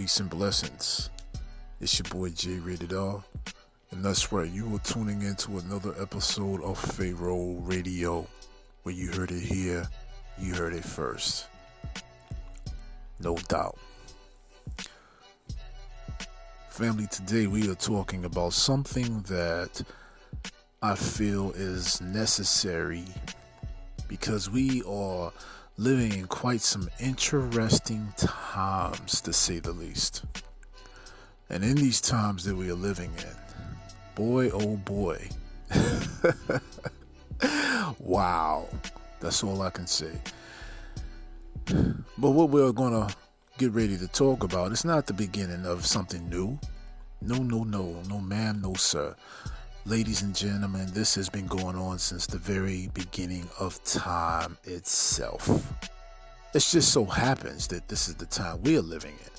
Peace and blessings. It's your boy Jay Rated R. And that's right, you are tuning into another episode of Pharaoh Radio, where you heard it here, you heard it first. No doubt. Family, today we are talking about something that I feel is necessary because we are living in quite some interesting times, to say the least. And in these times that we are living in, boy, oh boy. wow. That's all I can say. But what we're going to get ready to talk about, it's not the beginning of something new. No, no, no, no, ma'am, no, sir. Ladies and gentlemen, this has been going on since the very beginning of time itself. It just so happens that this is the time we are living in.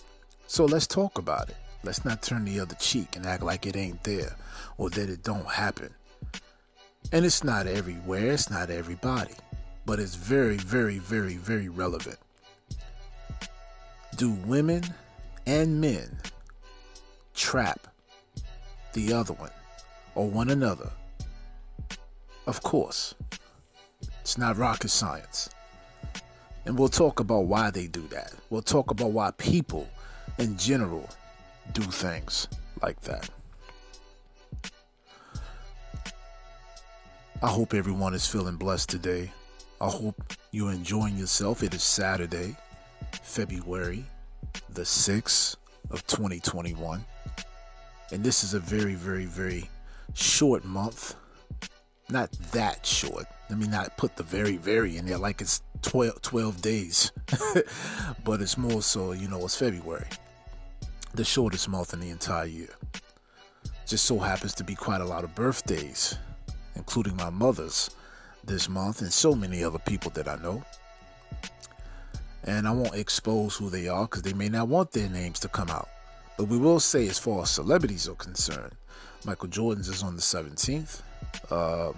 So let's talk about it. Let's not turn the other cheek and act like it ain't there or that it don't happen. And it's not everywhere, it's not everybody, but it's very, very, very, very relevant. Do women and men trap the other one or one another? Of course. It's not rocket science. And we'll talk about why they do that. We'll talk about why people in general do things like that. I hope everyone is feeling blessed today. I hope you're enjoying yourself. It is Saturday, February the 6th of 2021. And this is a very, very, very short month. Not that short. Let me not put the very, very in there like it's 12, 12 days. but it's more so, you know, it's February. The shortest month in the entire year. Just so happens to be quite a lot of birthdays, including my mother's this month and so many other people that I know. And I won't expose who they are because they may not want their names to come out. But we will say, as far as celebrities are concerned, Michael Jordan's is on the 17th. Um,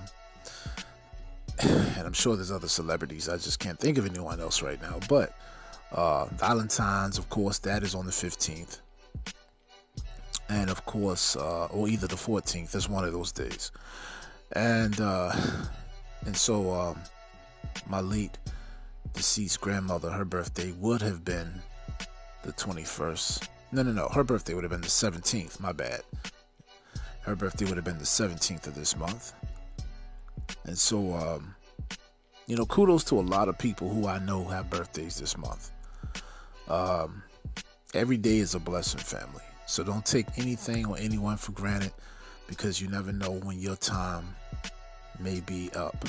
and I'm sure there's other celebrities. I just can't think of anyone else right now. But uh, Valentine's, of course, that is on the 15th. And of course, uh, or either the 14th is one of those days. And uh, and so um, my late deceased grandmother, her birthday would have been the 21st. No, no, no. Her birthday would have been the 17th. My bad. Her birthday would have been the 17th of this month. And so, um, you know, kudos to a lot of people who I know have birthdays this month. Um, every day is a blessing, family. So don't take anything or anyone for granted because you never know when your time may be up.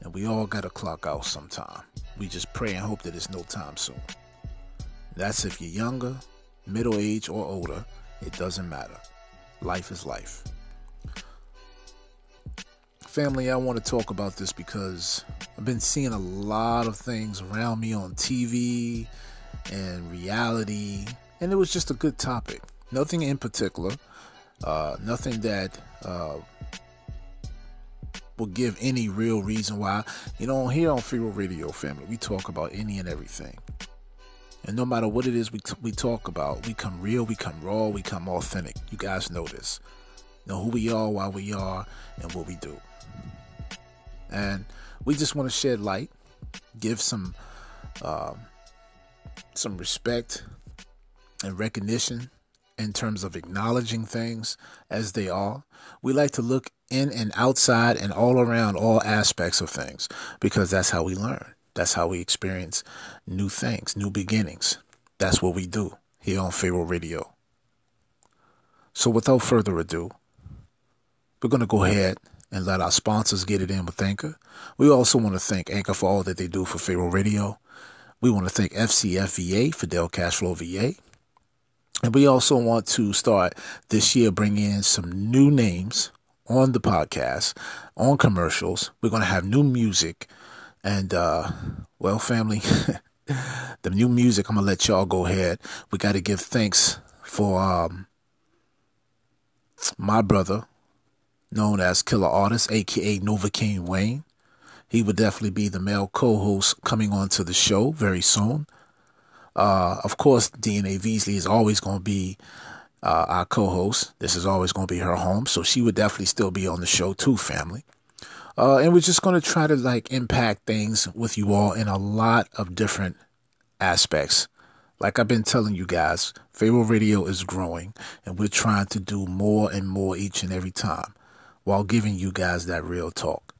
And we all got to clock out sometime. We just pray and hope that it's no time soon. That's if you're younger, middle age, or older. It doesn't matter. Life is life. Family, I want to talk about this because I've been seeing a lot of things around me on TV and reality, and it was just a good topic. Nothing in particular, uh, nothing that uh, will give any real reason why. You know, here on Pharaoh Radio Family, we talk about any and everything. And no matter what it is we, t- we talk about, we come real, we come raw, we come authentic. You guys know this. Know who we are, why we are, and what we do. And we just want to shed light, give some um, some respect and recognition in terms of acknowledging things as they are. We like to look in and outside and all around all aspects of things because that's how we learn. That's how we experience new things, new beginnings. That's what we do here on Pharaoh Radio. So without further ado, we're going to go ahead and let our sponsors get it in with Anchor. We also want to thank Anchor for all that they do for Pharaoh Radio. We want to thank FCFVA, Fidel Cashflow VA. And we also want to start this year bringing in some new names on the podcast, on commercials. We're going to have new music. And, uh, well, family, the new music, I'm to let y'all go ahead. We got to give thanks for um, my brother, known as Killer Artist, aka Nova King Wayne. He would definitely be the male co-host coming on to the show very soon. Uh, of course, DNA Veasley is always going to be uh, our co-host. This is always going to be her home, so she would definitely still be on the show too, family. Uh, and we're just going to try to like impact things with you all in a lot of different aspects. Like I've been telling you guys, Pharaoh Radio is growing, and we're trying to do more and more each and every time while giving you guys that real talk.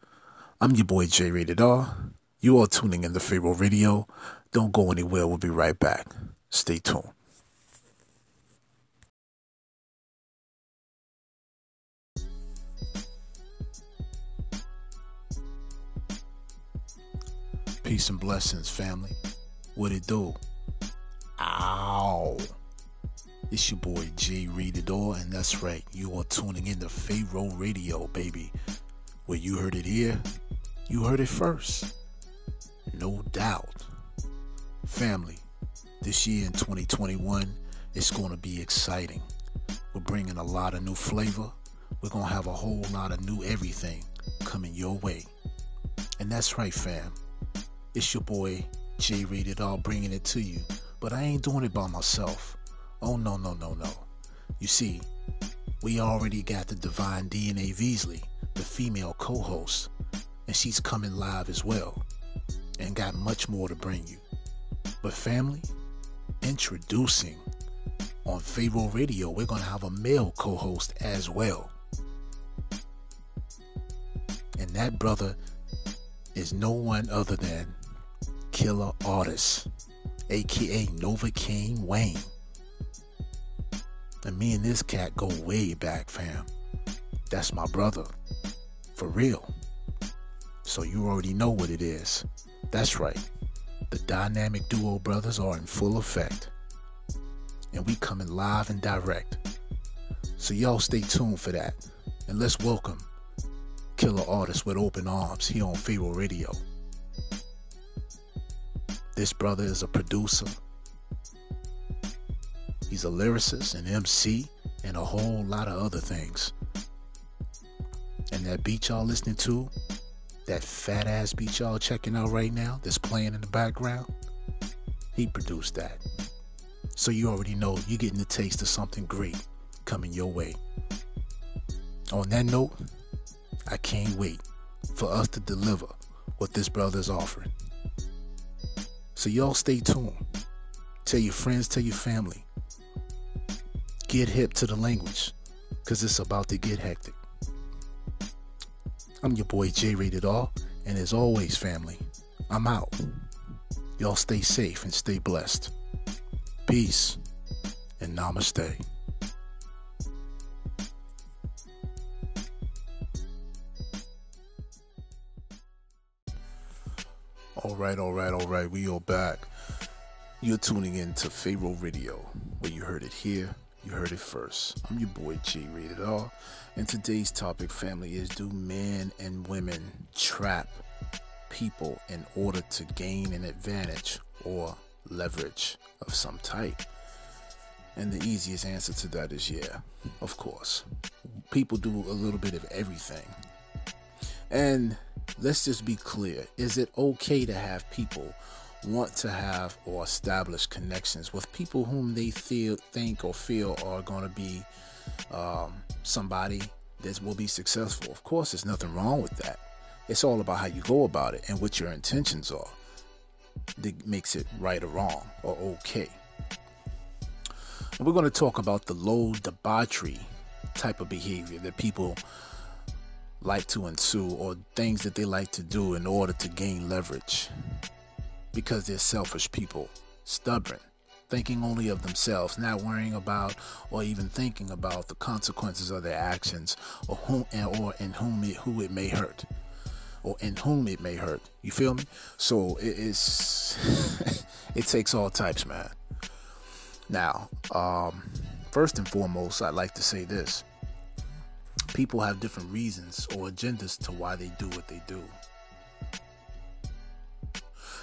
I'm your boy J Rated R. You are tuning in to Pharaoh Radio. Don't go anywhere. We'll be right back. Stay tuned. Peace and blessings, family. What it do? Ow. It's your boy J Rated R, and that's right, you are tuning in to Pharaoh Radio, baby. Where you heard it here, you heard it first. No doubt. Family, this year in 2021, it's going to be exciting. We're bringing a lot of new flavor. We're going to have a whole lot of new everything coming your way. And that's right, fam. It's your boy J Read It All, bringing it to you. But I ain't doing it by myself. Oh, no, no, no, no. You see, we already got the divine DNA Veasley, the female co host, and she's coming live as well, and got much more to bring you. But, family, introducing on Pharaoh Radio, we're going to have a male co host as well. And that brother is no one other than Killer Artist, aka Nova King Wayne. And me and this cat go way back, fam. That's my brother. For real. So you already know what it is. That's right. The dynamic duo brothers are in full effect. And we coming live and direct. So y'all stay tuned for that. And let's welcome Killer Artist with Open Arms here on Pharaoh Radio. This brother is a producer, He's a lyricist, an MC, and a whole lot of other things. And that beat y'all listening to, that fat ass beat y'all checking out right now, that's playing in the background, he produced that. So you already know you're getting a taste of something great coming your way. On that note, I can't wait for us to deliver what this brother's offering. So y'all stay tuned. Tell your friends, tell your family get hip to the language because it's about to get hectic. I'm your boy J Rated R, and as always, family, I'm out. Y'all stay safe and stay blessed. Peace and namaste. All right, all right, all right. We are back. You're tuning in to Pharaoh Radio, where you heard it here you heard it first. I'm your boy G Rated R, and today's topic, family, is do men and women trap people in order to gain an advantage or leverage of some type? And the easiest answer to that is yeah, of course. People do a little bit of everything. And let's just be clear is it okay to have people want to have or establish connections with people whom they feel, think, or feel are going to be um, somebody that will be successful. Of course, there's nothing wrong with that. It's all about how you go about it and what your intentions are. that makes it right or wrong or okay. And we're going to talk about the low debauchery type of behavior that people like to ensue or things that they like to do in order to gain leverage because they're selfish people, stubborn, thinking only of themselves, not worrying about or even thinking about the consequences of their actions or whom or in whom it, who it may hurt or in whom it may hurt. You feel me? So it is it takes all types, man. Now, um, first and foremost, I'd like to say this. People have different reasons or agendas to why they do what they do.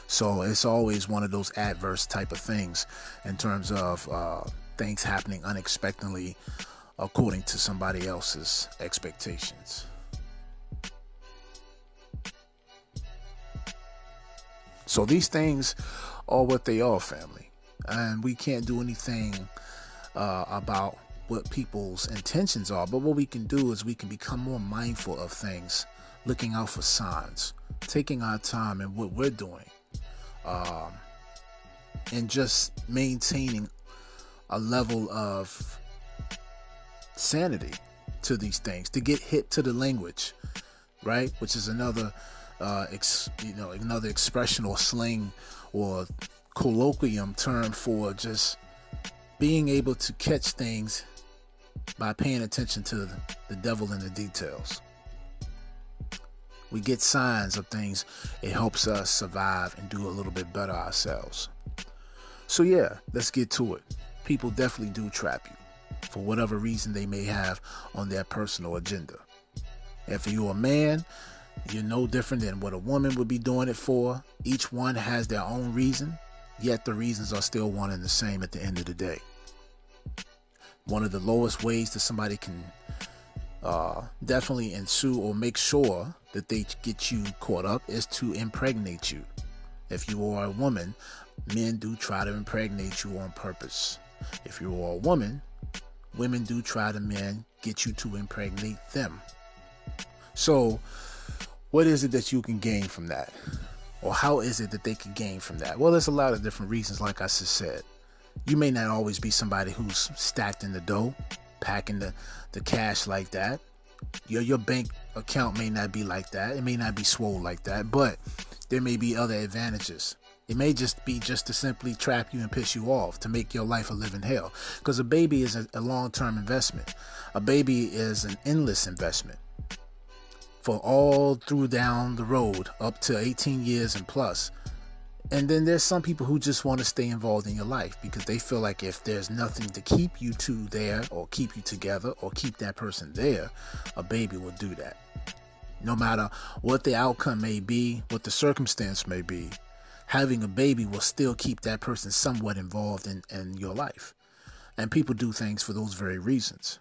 So it's always one of those adverse type of things in terms of uh, things happening unexpectedly according to somebody else's expectations. So these things are what they are, family. And we can't do anything uh, about what people's intentions are. But what we can do is we can become more mindful of things, looking out for signs, taking our time and what we're doing um, and just maintaining a level of sanity to these things to get hit to the language right which is another uh, ex, you know another expression or slang or colloquium term for just being able to catch things by paying attention to the devil in the details we get signs of things, it helps us survive and do a little bit better ourselves. So, yeah, let's get to it. People definitely do trap you for whatever reason they may have on their personal agenda. If you're a man, you're no different than what a woman would be doing it for. Each one has their own reason, yet the reasons are still one and the same at the end of the day. One of the lowest ways that somebody can uh, definitely ensue or make sure that they get you caught up is to impregnate you. If you are a woman, men do try to impregnate you on purpose. If you are a woman, women do try to men get you to impregnate them. So, what is it that you can gain from that? Or how is it that they can gain from that? Well, there's a lot of different reasons, like I just said. You may not always be somebody who's stacked in the dough, packing the, the cash like that. Your your bank account may not be like that. It may not be swole like that, but there may be other advantages. It may just be just to simply trap you and piss you off to make your life a living hell. Because a baby is a, a long term investment. A baby is an endless investment for all through down the road up to 18 years and plus. And then there's some people who just want to stay involved in your life because they feel like if there's nothing to keep you two there or keep you together or keep that person there, a baby will do that. No matter what the outcome may be, what the circumstance may be, having a baby will still keep that person somewhat involved in, in your life. And people do things for those very reasons.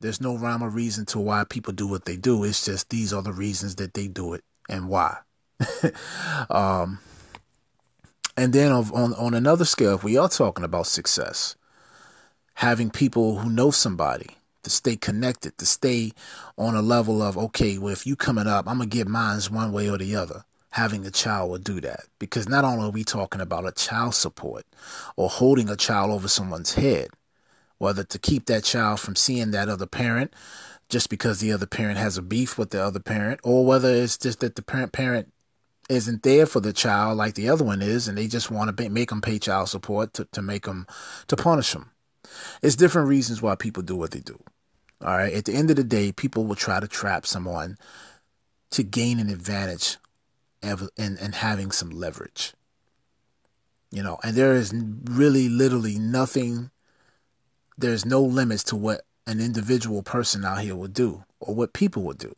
There's no rhyme or reason to why people do what they do. It's just these are the reasons that they do it and why. um, and then on, on another scale, if we are talking about success, having people who know somebody to stay connected, to stay on a level of, okay, well, if you coming up, I'm going to get mines one way or the other. Having a child will do that because not only are we talking about a child support or holding a child over someone's head, whether to keep that child from seeing that other parent just because the other parent has a beef with the other parent, or whether it's just that the parent parent isn't there for the child like the other one is, and they just want to make them pay child support to, to make them to punish them. It's different reasons why people do what they do. All right. At the end of the day, people will try to trap someone to gain an advantage and, and, and having some leverage. You know, and there is really literally nothing, there's no limits to what an individual person out here would do or what people would do.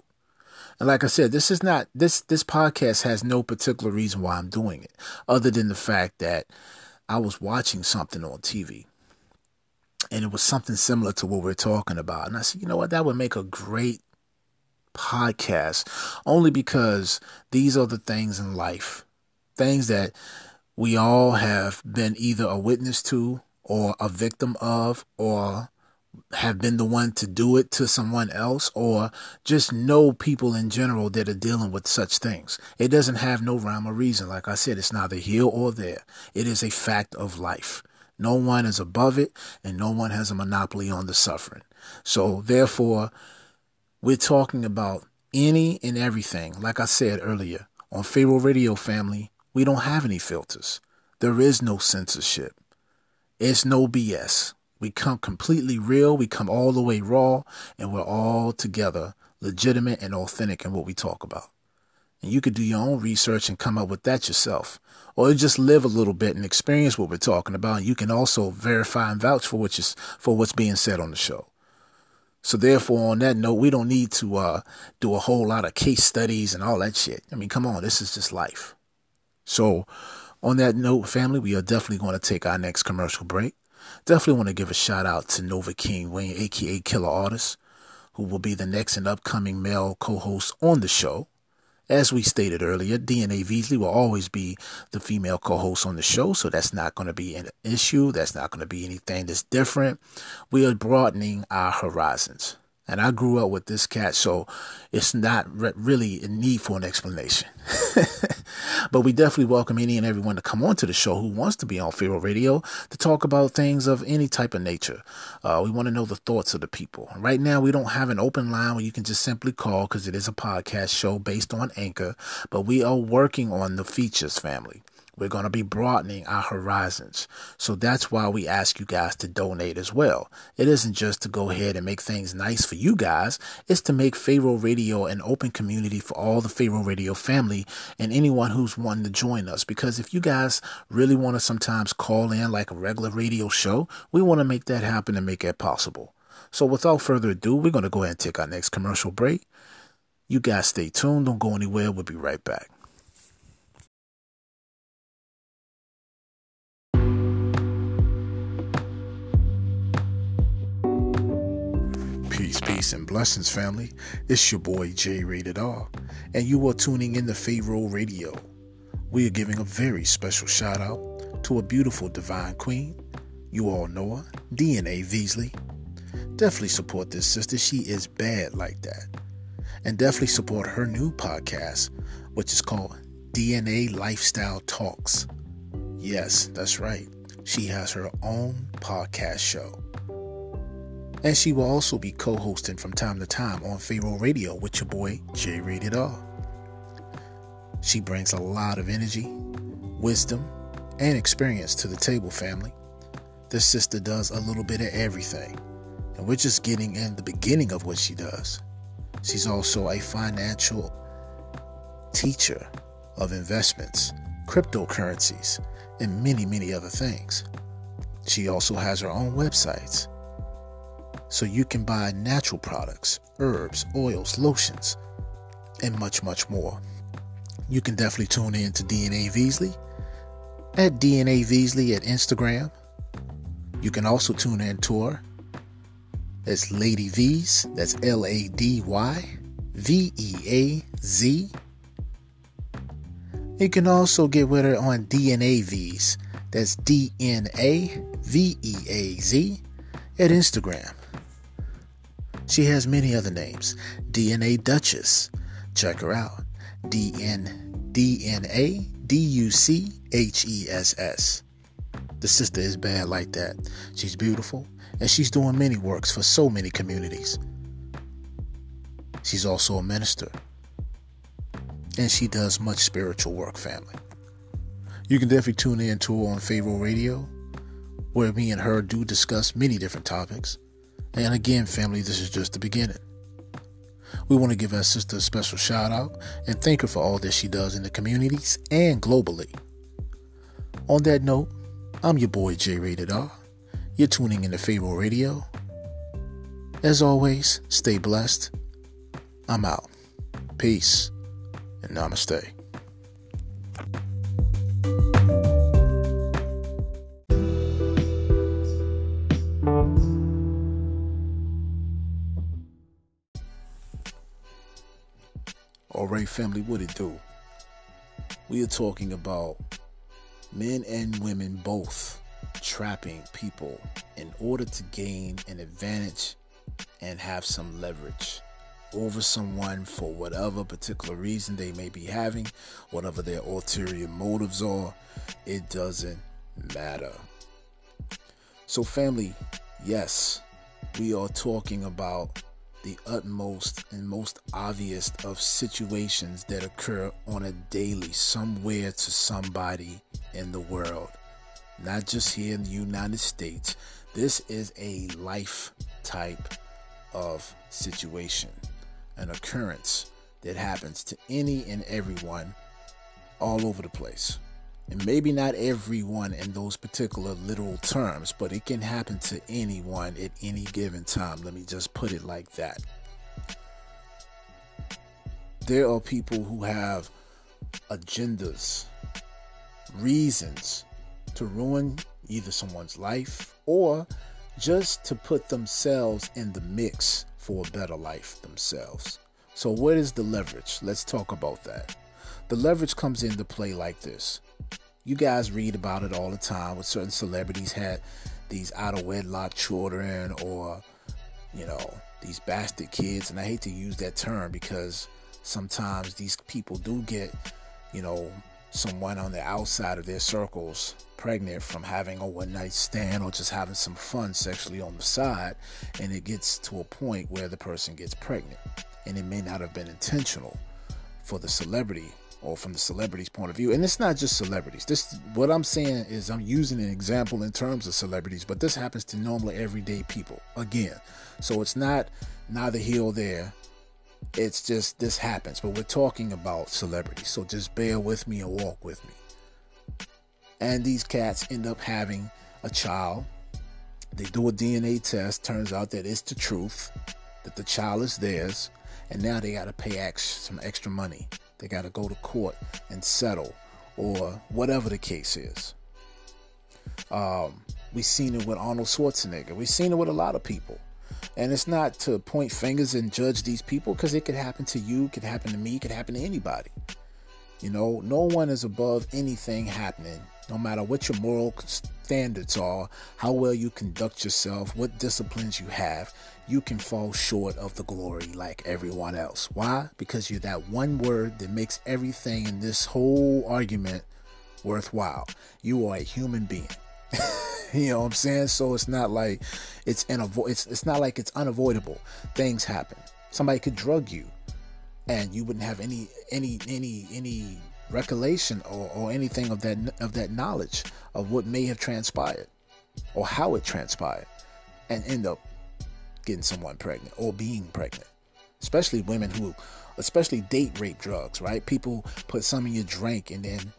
And like I said, this is not this this podcast has no particular reason why I'm doing it, other than the fact that I was watching something on TV. And it was something similar to what we're talking about. And I said, you know what, that would make a great podcast. Only because these are the things in life. Things that we all have been either a witness to or a victim of or have been the one to do it to someone else or just know people in general that are dealing with such things. It doesn't have no rhyme or reason. Like I said, it's neither here or there. It is a fact of life. No one is above it and no one has a monopoly on the suffering. So therefore, we're talking about any and everything. Like I said earlier, on Pharaoh Radio Family, we don't have any filters. There is no censorship. It's no BS. We come completely real, we come all the way raw, and we're all together, legitimate and authentic in what we talk about. And you could do your own research and come up with that yourself. Or just live a little bit and experience what we're talking about. And you can also verify and vouch for which is for what's being said on the show. So therefore, on that note, we don't need to uh, do a whole lot of case studies and all that shit. I mean, come on, this is just life. So, on that note, family, we are definitely going to take our next commercial break. Definitely want to give a shout out to Nova King Wayne, aka Killer Artist, who will be the next and upcoming male co-host on the show. As we stated earlier, DNA Veasley will always be the female co-host on the show, so that's not going to be an issue. That's not going to be anything that's different. We are broadening our horizons. And I grew up with this cat, so it's not re- really a need for an explanation. but we definitely welcome any and everyone to come on to the show who wants to be on Pharaoh Radio to talk about things of any type of nature. Uh, we want to know the thoughts of the people. Right now, we don't have an open line where you can just simply call because it is a podcast show based on Anchor, but we are working on the features family. We're going to be broadening our horizons. So that's why we ask you guys to donate as well. It isn't just to go ahead and make things nice for you guys, it's to make Pharaoh Radio an open community for all the Pharaoh Radio family and anyone who's wanting to join us. Because if you guys really want to sometimes call in like a regular radio show, we want to make that happen and make it possible. So without further ado, we're going to go ahead and take our next commercial break. You guys stay tuned. Don't go anywhere. We'll be right back. Peace, and blessings, family. It's your boy J Rated R, and you are tuning in to Pharaoh Radio. We are giving a very special shout out to a beautiful divine queen. You all know her, DNA Veasley. Definitely support this sister. She is bad like that. And definitely support her new podcast, which is called DNA Lifestyle Talks. Yes, that's right. She has her own podcast show. And she will also be co hosting from time to time on Pharaoh Radio with your boy J Rated R. She brings a lot of energy, wisdom, and experience to the table, family. This sister does a little bit of everything, and we're just getting in the beginning of what she does. She's also a financial teacher of investments, cryptocurrencies, and many, many other things. She also has her own websites so you can buy natural products, herbs, oils, lotions, and much, much more. You can definitely tune in to DNA Veasley at DNA Veasley at Instagram. You can also tune in to her as Lady Veaz. That's L A D Y V E A Z. You can also get with her on DNA Veaz. That's D N A V E A Z at Instagram. She has many other names. DNA Duchess. Check her out. D N D U C H E S S. The sister is bad like that. She's beautiful and she's doing many works for so many communities. She's also a minister and she does much spiritual work, family. You can definitely tune in to her on Pharaoh Radio, where me and her do discuss many different topics. And again, family, this is just the beginning. We want to give our sister a special shout out and thank her for all that she does in the communities and globally. On that note, I'm your boy J Rated R. You're tuning in to Pharaoh Radio. As always, stay blessed. I'm out. Peace and namaste. Family, what it do? We are talking about men and women both trapping people in order to gain an advantage and have some leverage over someone for whatever particular reason they may be having, whatever their ulterior motives are, it doesn't matter. So, family, yes, we are talking about the utmost and most obvious of situations that occur on a daily somewhere to somebody in the world. Not just here in the United States. This is a life type of situation, an occurrence that happens to any and everyone all over the place. And maybe not everyone in those particular literal terms, but it can happen to anyone at any given time. Let me just put it like that. There are people who have agendas, reasons to ruin either someone's life or just to put themselves in the mix for a better life themselves. So, what is the leverage? Let's talk about that. The leverage comes into play like this you guys read about it all the time with certain celebrities had these out of wedlock children or you know these bastard kids. And i hate to use that term because sometimes these people do get you know someone on the outside of their circles pregnant from having a one night stand or just having some fun sexually on the side. And it gets to a point where the person gets pregnant. And it may not have been intentional for the celebrity or from the celebrities' point of view. And it's not just celebrities. This what I'm saying is I'm using an example in terms of celebrities, but this happens to normally everyday people. Again. So it's not neither here or there. It's just this happens, but we're talking about celebrities. So just bear with me and walk with me. And these cats end up having a child. They do a DNA test. Turns out that it's the truth, that the child is theirs, and now they got to pay ex- some extra money they got to go to court and settle, or whatever the case is. Um, we've seen it with Arnold Schwarzenegger. We've seen it with a lot of people. And it's not to point fingers and judge these people because it could happen to you, it could happen to me, it could happen to anybody. You know, no one is above anything happening, no matter what your moral standards are, how well you conduct yourself, what disciplines you have you can fall short of the glory like everyone else. Why? Because you're that one word that makes everything in this whole argument worthwhile. You are a human being. you know what I'm saying? So it's not like it's unavo- it's it's not like it's unavoidable. Things happen. Somebody could drug you and you wouldn't have any any any any recollection or, or anything of that of that knowledge of what may have transpired or how it transpired and end up getting someone pregnant or being pregnant. Especially women who, especially date rape drugs, right? People put some in your drink and then,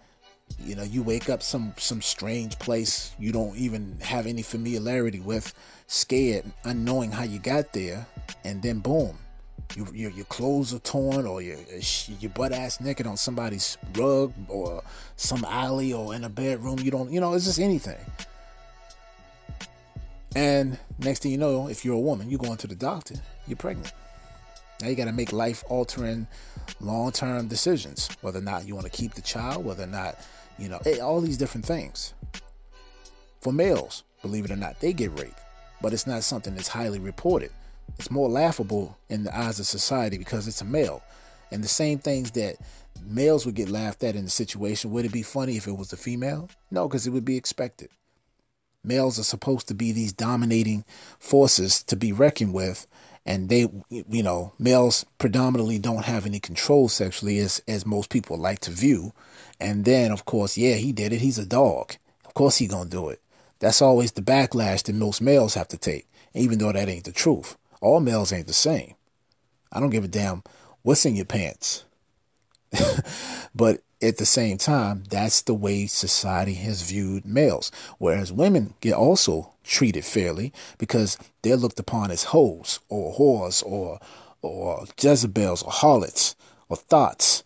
you know, you wake up some some strange place you don't even have any familiarity with, scared, unknowing how you got there, and then boom, you, your your clothes are torn or your your butt ass naked on somebody's rug or some alley or in a bedroom. You don't, you know, it's just anything. And next thing you know, if you're a woman, you go into the doctor, you're pregnant. Now you got to make life altering, long term decisions whether or not you want to keep the child, whether or not, you know, eh, all these different things. For males, believe it or not, they get raped, but it's not something that's highly reported. It's more laughable in the eyes of society because it's a male. And the same things that males would get laughed at in the situation, would it be funny if it was a female? No, because it would be expected. Males are supposed to be these dominating forces to be reckoned with, and they, you know, males predominantly don't have any control sexually, as as most people like to view. And then, of course, yeah, he did it. He's a dog. Of course, he gonna do it. That's always the backlash that most males have to take, even though that ain't the truth. All males ain't the same. I don't give a damn what's in your pants. but at the same time, that's the way society has viewed males. Whereas women get also treated fairly because they're looked upon as hoes or whores or or Jezebels or harlots or thoughts.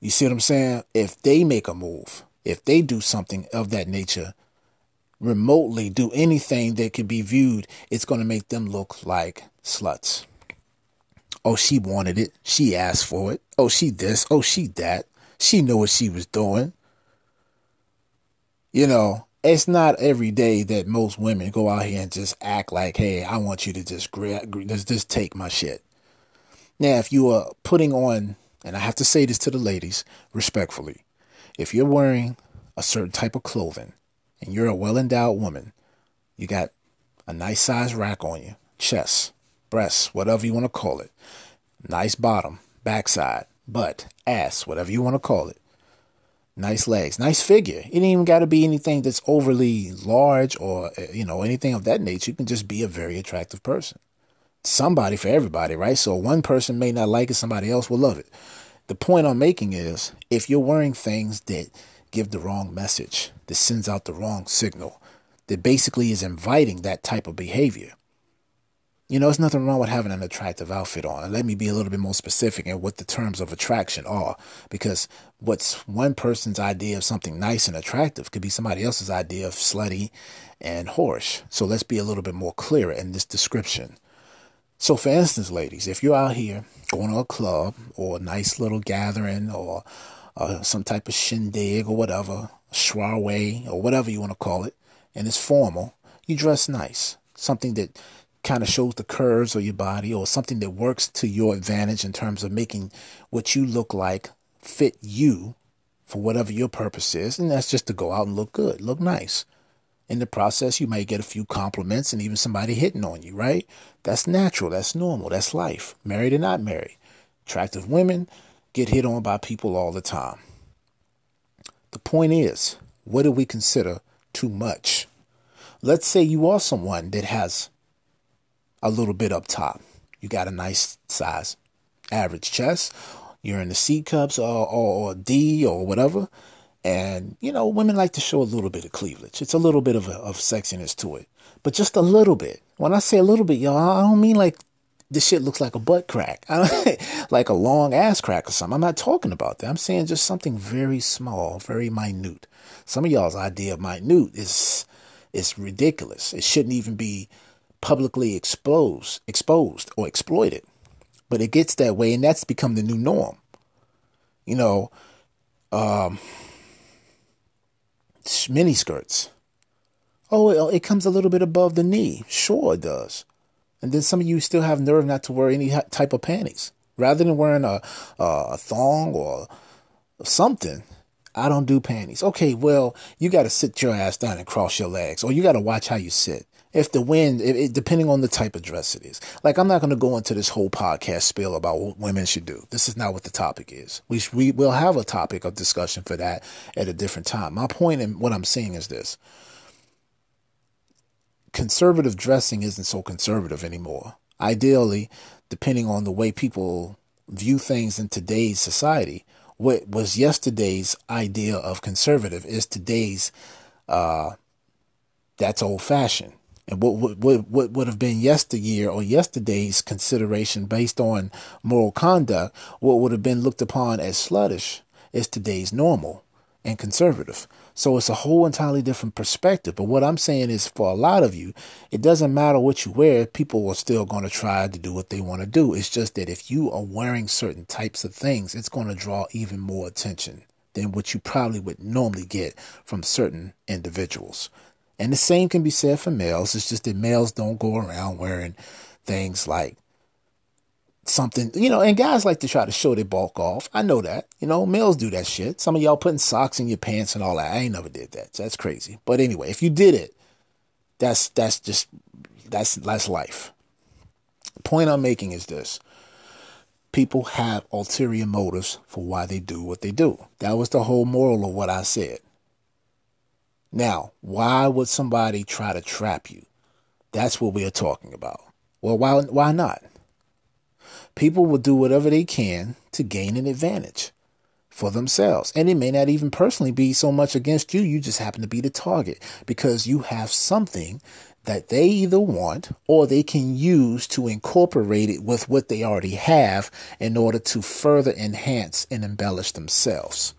You see what I'm saying? If they make a move, if they do something of that nature, remotely do anything that could be viewed, it's going to make them look like sluts. Oh, she wanted it. She asked for it. Oh, she this. Oh, she that. She knew what she was doing. You know, it's not every day that most women go out here and just act like, hey, I want you to just just, just take my shit. Now, if you are putting on, and I have to say this to the ladies respectfully, if you're wearing a certain type of clothing and you're a well endowed woman, you got a nice size rack on you, chest, breasts, whatever you want to call it, nice bottom, backside, butt, ass, whatever you want to call it. Nice legs, nice figure. It ain't even got to be anything that's overly large or, uh, you know, anything of that nature. You can just be a very attractive person. Somebody for everybody, right? So one person may not like it, somebody else will love it. The point I'm making is if you're wearing things that give the wrong message, that sends out the wrong signal, that basically is inviting that type of behavior, you know, there's nothing wrong with having an attractive outfit on. And let me be a little bit more specific in what the terms of attraction are. Because what's one person's idea of something nice and attractive could be somebody else's idea of slutty and whorish. So let's be a little bit more clear in this description. So, for instance, ladies, if you're out here going to a club or a nice little gathering or uh, some type of shindig or whatever, soiree or whatever you want to call it, and it's formal, you dress nice. Something that kind of shows the curves of your body or something that works to your advantage in terms of making what you look like fit you for whatever your purpose is. And that's just to go out and look good, look nice. In the process, you may get a few compliments and even somebody hitting on you, right? That's natural. That's normal. That's life. Married or not married. Attractive women get hit on by people all the time. The point is, what do we consider too much? Let's say you are someone that has a little bit up top. You got a nice size average chest. You're in the C cups or, or, or D or whatever. And, you know, women like to show a little bit of cleavage. It's a little bit of, a, of sexiness to it, but just a little bit. When I say a little bit, y'all, I don't mean like this shit looks like a butt crack, like a long ass crack or something. I'm not talking about that. I'm saying just something very small, very minute. Some of y'all's idea of minute is is ridiculous. It shouldn't even be publicly exposed, exposed or exploited. But it gets that way, and that's become the new norm. You know, um, mini skirts. Oh, it, it comes a little bit above the knee. Sure, it does. And then some of you still have nerve not to wear any type of panties. Rather than wearing a, a thong or something, I don't do panties. Okay, well, you got to sit your ass down and cross your legs, or you got to watch how you sit if the wind, it, it, depending on the type of dress it is. Like, I'm not going to go into this whole podcast spiel about what women should do. This is not what the topic is. We, we will have a topic of discussion for that at a different time. My and what I'm saying is this conservative dressing isn't so conservative anymore. Ideally, depending on the way people view things in today's society, what was yesterday's idea of conservative is today's uh, that's old fashioned. And what would what would have been yesteryear or yesterday's consideration based on moral conduct, what would have been looked upon as sluttish, is today's normal and conservative. So it's a whole entirely different perspective. But what I'm saying is for a lot of you, it doesn't matter what you wear, people are still going to try to do what they want to do. It's just that if you are wearing certain types of things, it's going to draw even more attention than what you probably would normally get from certain individuals. And the same can be said for males. It's just that males don't go around wearing things like something, you know, and guys like to try to show their bulk off. I know that. You know, males do that shit. Some of y'all putting socks in your pants and all that. I ain't never did that. So that's crazy. But anyway, if you did it, that's that's just that's that's life. The point I'm making is this. People have ulterior motives for why they do what they do. That was the whole moral of what I said. Now, why would somebody try to trap you? That's what we are talking about. Well, why why not? People will do whatever they can to gain an advantage for themselves. And it may not even personally be so much against you, you just happen to be the target because you have something that they either want or they can use to incorporate it with what they already have in order to further enhance and embellish themselves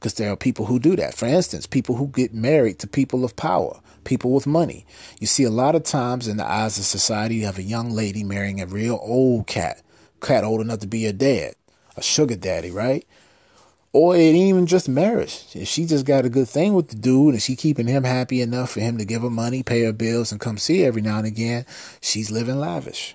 because there are people who do that. For instance, people who get married to people of power, people with money. You see, a lot of times in the eyes of society, you have a young lady marrying a real old cat, cat old enough to be a dad, a sugar daddy, right? Or it ain't even just marriage. If she just got a good thing with the dude and she keeping him happy enough for him to give her money, pay her bills, and come see her every now and again, she's living lavish.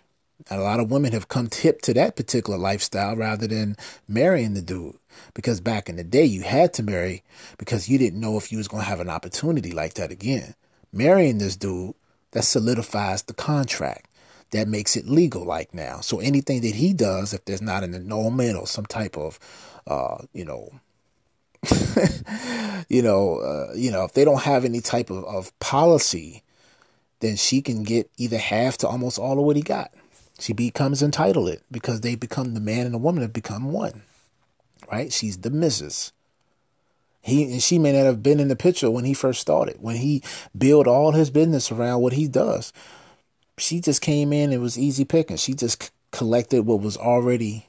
And a lot of women have come hip to that particular lifestyle rather than marrying the dude. Because back in the day, you had to marry because you didn't know if you was going to have an opportunity like that again. Marrying this dude, that solidifies the contract. That makes it legal like now. So anything that he does, if there's not an annulment or some type of, uh, you know, you know, uh, you know, if they don't have any type of, of policy, then she can get either half to almost all of what he got. She becomes entitled because they become the man and the woman have become one. Right? She's the missus. He and she may not have been in the picture when he first started, when he built all his business around what he does. She just came in, it was easy picking. She just c- collected what was already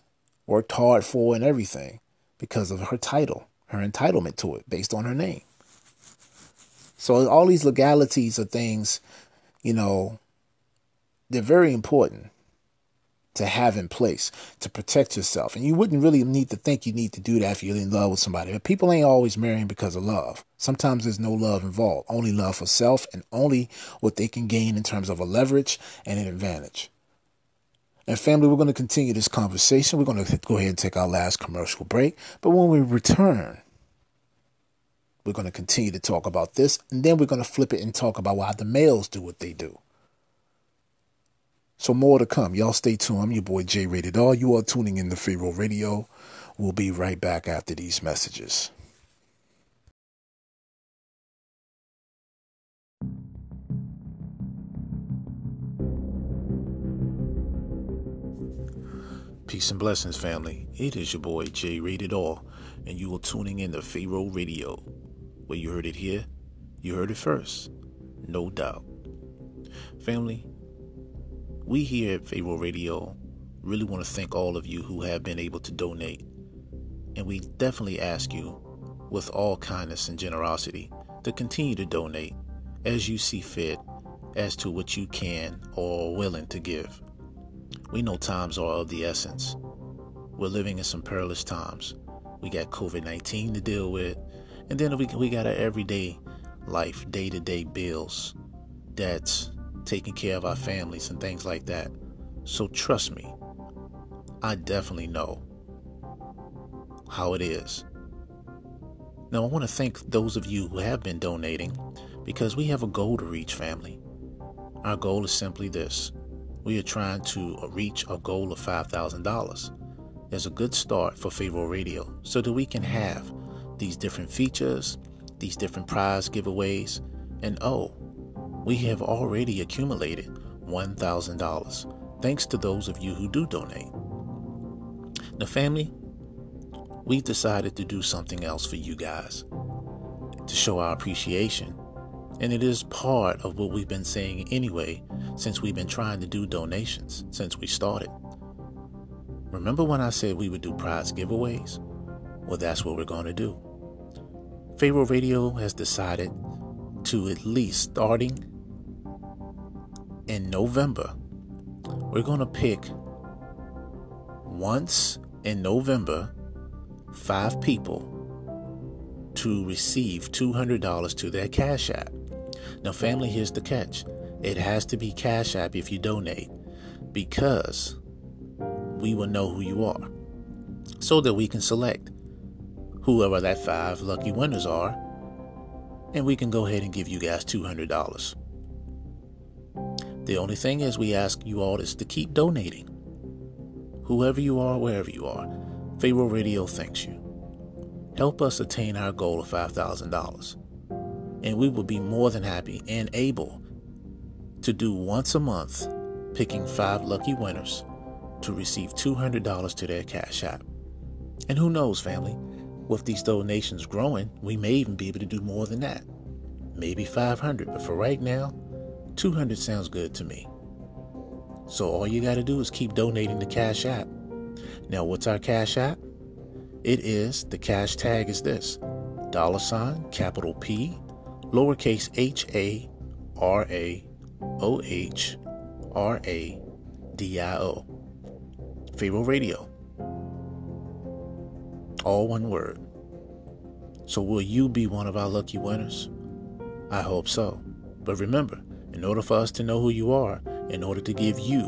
worked hard for and everything because of her title, her entitlement to it based on her name. So all these legalities are things, you know, they're very important to have in place to protect yourself. And you wouldn't really need to think you need to do that if you're in love with somebody. But people ain't always marrying because of love. Sometimes there's no love involved, only love for self and only what they can gain in terms of a leverage and an advantage. And family, we're going to continue this conversation. We're going to go ahead and take our last commercial break. But when we return, we're going to continue to talk about this. And then we're going to flip it and talk about why the males do what they do. So more to come. Y'all stay tuned. I'm your boy Jay Rated R. You are tuning in to Pharaoh Radio. We'll be right back after these messages. Peace and blessings, family. It is your boy Jay Rated R, and you are tuning in to Pharaoh Radio. Where you heard it here, you heard it first, no doubt. Family, we here at Pharaoh Radio really want to thank all of you who have been able to donate. And we definitely ask you, with all kindness and generosity, to continue to donate as you see fit as to what you can or are willing to give. We know times are of the essence. We're living in some perilous times. We got COVID 19 to deal with, and then we, we got our everyday life, day to day bills that's taking care of our families and things like that. So trust me, I definitely know how it is. Now, I want to thank those of you who have been donating because we have a goal to reach, family. Our goal is simply this we are trying to reach a goal of $5,000 as a good start for Pharaoh Radio so that we can have these different features, these different prize giveaways, and oh, we have already accumulated $1,000 thanks to those of you who do donate. Now, family, we've decided to do something else for you guys to show our appreciation. And it is part of what we've been saying anyway since we've been trying to do donations since we started. Remember when I said we would do prize giveaways? Well, that's what we're going to do. Pharaoh Radio has decided to at least starting in November, we're going to pick once in November five people to receive $200 to their Cash App. Now, family, here's the catch it has to be Cash App if you donate because we will know who you are so that we can select whoever that five lucky winners are and we can go ahead and give you guys $200. The only thing is, we ask you all is to keep donating. Whoever you are, wherever you are, Pharaoh Radio thanks you. Help us attain our goal of $5,000. And we will be more than happy and able to do once a month, picking five lucky winners to receive $200 to their Cash App. And who knows, family, with these donations growing, we may even be able to do more than that. Maybe 500, but for right now, 200 sounds good to me. So all you got to do is keep donating to Cash App. Now, what's our Cash App? It is, the cash tag is this dollar sign, capital P, lowercase h a r a o h r a d i o. Pharaoh Radio. All one word. So, will you be one of our lucky winners? I hope so. But remember, in order for us to know who you are, in order to give you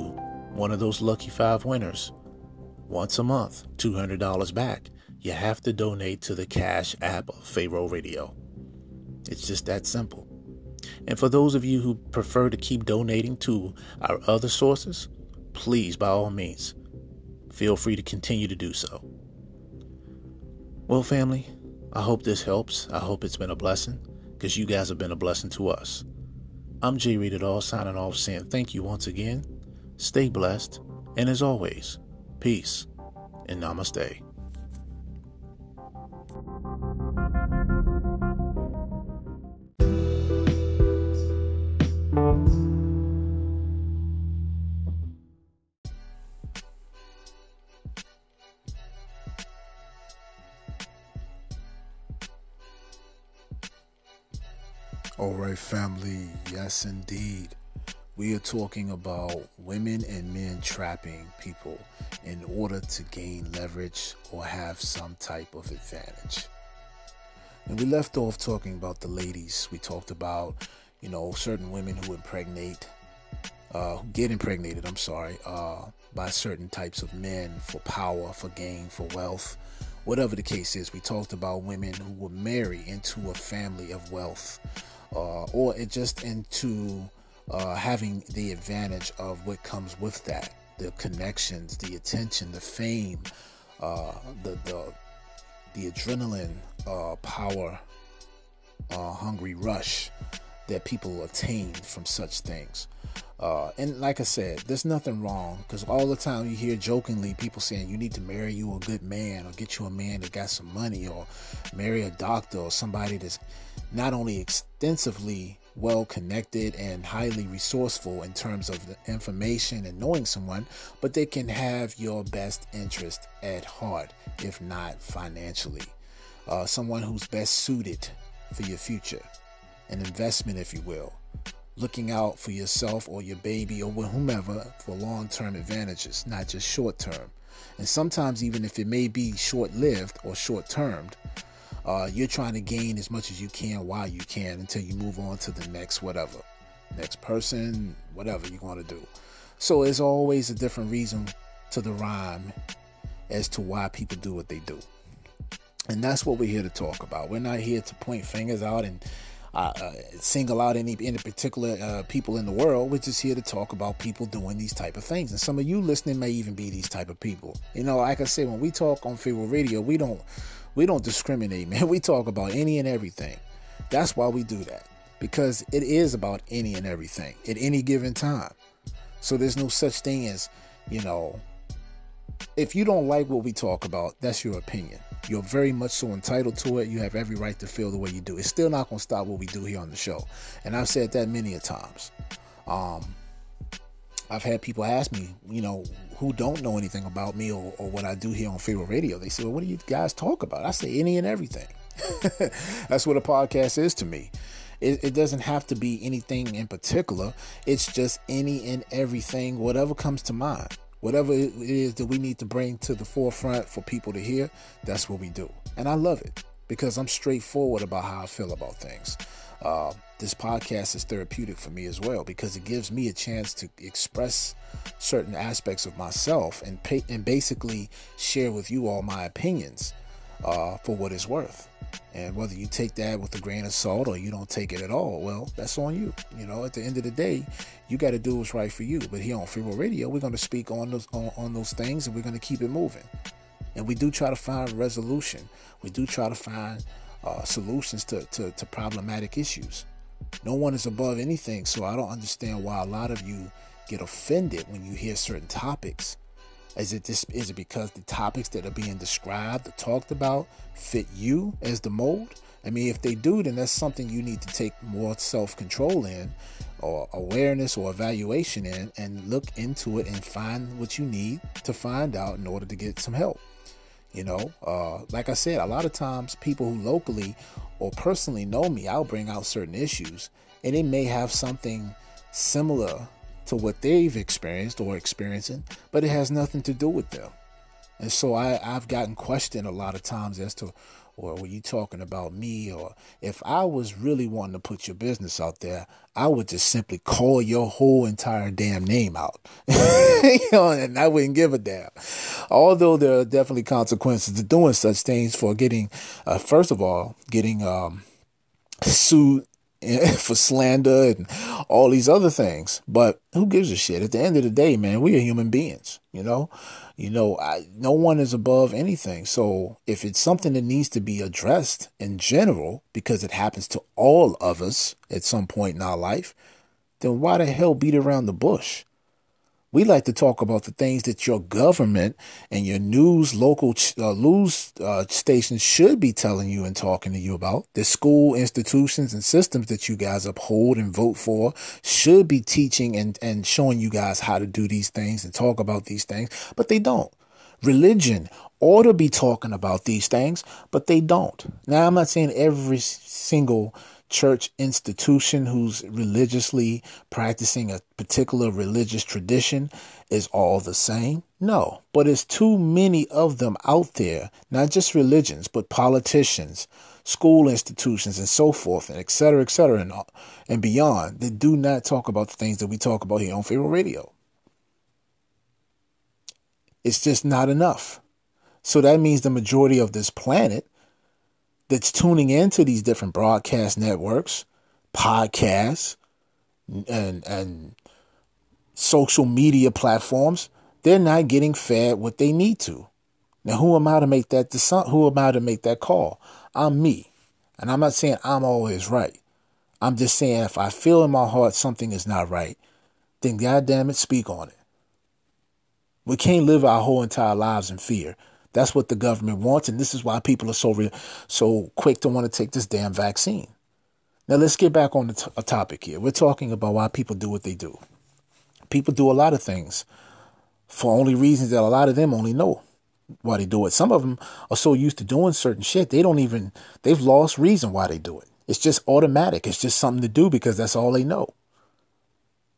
one of those lucky five winners, once a month, $200 back, you have to donate to the Cash App of Pharaoh Radio. It's just that simple. And for those of you who prefer to keep donating to our other sources, please, by all means, feel free to continue to do so. Well, family, I hope this helps. I hope it's been a blessing because you guys have been a blessing to us. I'm Jay Rated R signing off saying thank you once again. Stay blessed. And as always, peace and namaste. All right, family. Yes, indeed. We are talking about women and men trapping people in order to gain leverage or have some type of advantage. And we left off talking about the ladies. We talked about, you know, certain women who impregnate, uh, who get impregnated, I'm sorry, uh, by certain types of men for power, for gain, for wealth, whatever the case is. We talked about women who will marry into a family of wealth uh, or it just into uh, having the advantage of what comes with that. The connections the attention the fame uh, the, the the adrenaline uh, power uh, hungry rush that people attain from such things uh, and like I said, there's nothing wrong because all the time you hear jokingly people saying you need to marry you a good man or get you a man that got some money or marry a doctor or somebody that's not only extensively well connected and highly resourceful in terms of the information and knowing someone, but they can have your best interest at heart, if not financially. Uh, someone who's best suited for your future, an investment, if you will looking out for yourself or your baby or whomever for long term advantages, not just short term. And sometimes, even if it may be short lived or short termed, uh, you're trying to gain as much as you can while you can until you move on to the next whatever, next person, whatever you want to do. So, there's always a different reason to the rhyme as to why people do what they do. And that's what we're here to talk about. We're not here to point fingers out and uh, single out any any particular uh, people in the world. We're just here to talk about people doing these type of things, and some of you listening may even be these type of people. You know, like I say, when we talk on Pharaoh Radio, we don't we don't discriminate, man. We talk about any and everything. That's why we do that because it is about any and everything at any given time. So there's no such thing as you know. If you don't like what we talk about, that's your opinion. You're very much so entitled to it. You have every right to feel the way you do. It's still not going to stop what we do here on the show. And I've said that many a times. Um, I've had people ask me, you know, who don't know anything about me or, or what I do here on Pharaoh Radio. They say, well, what do you guys talk about? I say any and everything. That's what a podcast is to me. It, it, doesn't have to be anything in particular. It's just any and everything, whatever comes to mind. Whatever it is that we need to bring to the forefront for people to hear, that's what we do. And I love it because I'm straightforward about how I feel about things. Uh, this podcast is therapeutic for me as well because it gives me a chance to express certain aspects of myself and pay, and basically share with you all my opinions uh, for what it's worth. And whether you take that with a grain of salt or you don't take it at all, well, that's on you. You know, at the end of the day, you got to do what's right for you. But here on Pharaoh Radio, we're going to speak on those on, on those things, and we're going to keep it moving. And we do try to find resolution. We do try to find uh, solutions to, to, to problematic issues. No one is above anything, so I don't understand why a lot of you get offended when you hear certain topics is it this is it because the topics that are being described or talked about fit you as the mold? I mean, if they do, then that's something you need to take more self-control in, or awareness or evaluation in, and look into it and find what you need to find out in order to get some help. You know, uh, like I said, a lot of times people who locally or personally know me, I'll bring out certain issues, and it may have something similar to what they've experienced or experiencing, but it has nothing to do with them. And so I, I've gotten questioned a lot of times as to or were you talking about me? Or if I was really wanting to put your business out there, I would just simply call your whole entire damn name out. you know, and I wouldn't give a damn. Although there are definitely consequences to doing such things for getting, uh, first of all, getting um, sued for slander and all these other things. But who gives a shit? At the end of the day, man, we are human beings, you know? You know, I, no one is above anything. So if it's something that needs to be addressed in general, because it happens to all of us at some point in our life, then why the hell beat around the bush? We like to talk about the things that your government and your news local uh, news uh, stations should be telling you and talking to you about. The school institutions and systems that you guys uphold and vote for should be teaching and, and showing you guys how to do these things and talk about these things, but they don't. Religion ought to be talking about these things, but they don't. Now, I'm not saying every single church institution who's religiously practicing a particular religious tradition is all the same? No, but it's too many of them out there, not just religions, but politicians, school institutions, and so forth, and et cetera, et cetera, and, and beyond that do not talk about the things that we talk about here on Pharaoh Radio. It's just not enough. So that means the majority of this planet that's tuning into these different broadcast networks, podcasts, and and social media platforms, they're not getting fed what they need to. Now, who am I to make that who am I to make that call? I'm me, and I'm not saying I'm always right. I'm just saying if I feel in my heart something is not right, then goddamn it, speak on it. We can't live our whole entire lives in fear. That's what the government wants, and this is why people are so re- so quick to want to take this damn vaccine. Now let's get back on the t- a topic here. We're talking about why people do what they do. People do a lot of things for only reasons that a lot of them only know why they do it. Some of them are so used to doing certain shit they don't even they've lost reason why they do it. It's just automatic. It's just something to do because that's all they know.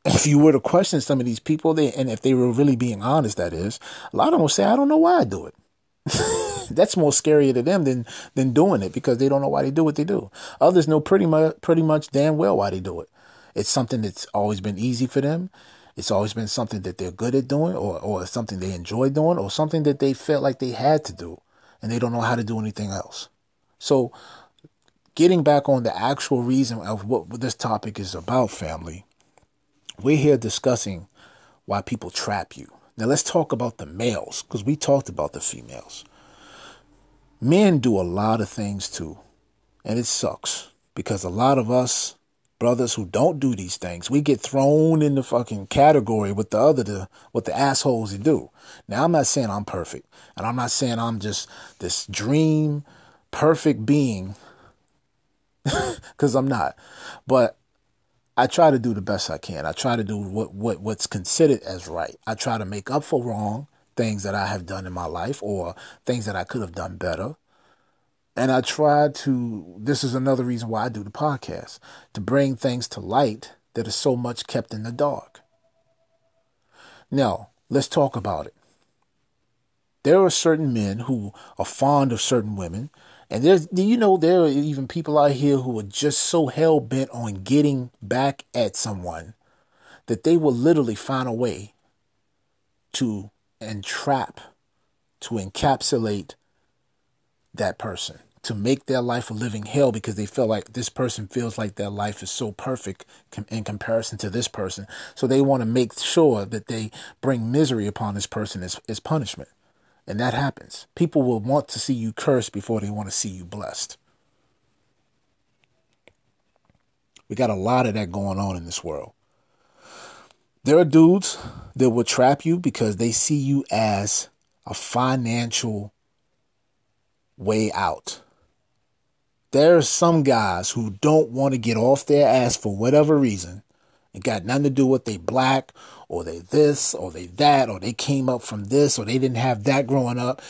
If you were to question some of these people, they and if they were really being honest, that is, a lot of them will say, "I don't know why I do it." That's more scary to them than than doing it because they don't know why they do what they do. Others know pretty much pretty much damn well why they do it. It's something that's always been easy for them. It's always been something that they're good at doing or, or something they enjoy doing or something that they felt like they had to do and they don't know how to do anything else. So getting back on the actual reason of what this topic is about, family, we're here discussing why people trap you. Now let's talk about the males because we talked about the females. Men do a lot of things too, and it sucks because a lot of us brothers who don't do these things, we get thrown in the fucking category with the other the with the assholes who do. Now I'm not saying I'm perfect, and I'm not saying I'm just this dream perfect being because I'm not. But I try to do the best I can. I try to do what, what what's considered as right. I try to make up for wrong things that I have done in my life or things that I could have done better. And I try to this is another reason why I do the podcast, to bring things to light that is so much kept in the dark. Now, let's talk about it. There are certain men who are fond of certain women and there's, you know, there are even people out here who are just so hell bent on getting back at someone that they will literally find a way to entrap, to encapsulate that person, to make their life a living hell because they feel like this person feels like their life is so perfect in comparison to this person. So they want to make sure that they bring misery upon this person as, as punishment. And that happens. People will want to see you cursed before they want to see you blessed. We got a lot of that going on in this world. There are dudes that will trap you because they see you as a financial way out. There are some guys who don't want to get off their ass for whatever reason. It got nothing to do with they black or they this or they that or they came up from this or they didn't have that growing up.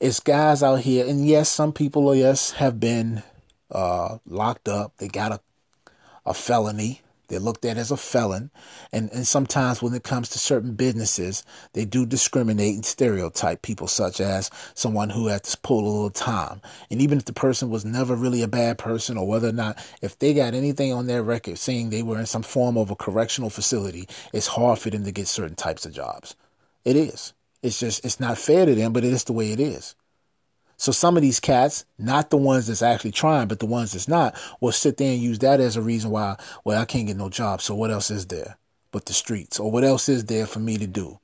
It's guys out here, and yes, some people, yes, have been uh, locked up. They got a a felony. They're looked at as a felon. And, and sometimes when it comes to certain businesses, they do discriminate and stereotype people, such as someone who had to pull a little time. And even if the person was never really a bad person, or whether or not, if they got anything on their record saying they were in some form of a correctional facility, it's hard for them to get certain types of jobs. It is. It's just, it's not fair to them, but it is the way it is. So some of these cats, not the ones that's actually trying, but the ones that's not, will sit there and use that as a reason why, well, I can't get no job. So what else is there but the streets? Or what else is there for me to do?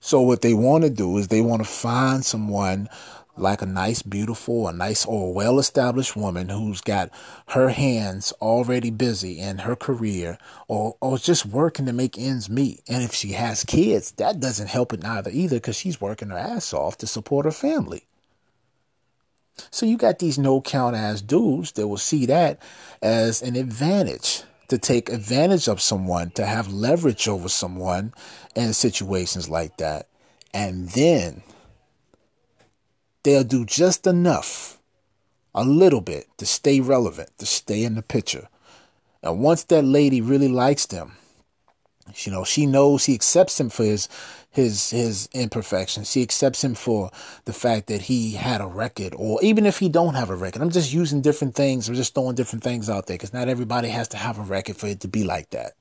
So what they want to do is they want to find someone like a nice, beautiful, a nice or well established woman who's got her hands already busy in her career or, or just working to make ends meet. And if she has kids, that doesn't help it neither either because she's working her ass off to support her family. So you got these no count ass dudes that will see that as an advantage to take advantage of someone, to have leverage over someone in situations like that. And then they'll do just enough, a little bit, to stay relevant, to stay in the picture. And once that lady really likes them, you know, she knows he accepts him for his his his imperfections. She accepts him for the fact that he had a record, or even if he don't have a record. I'm just using different things. I'm just throwing different things out there because not everybody has to have a record for it to be like that.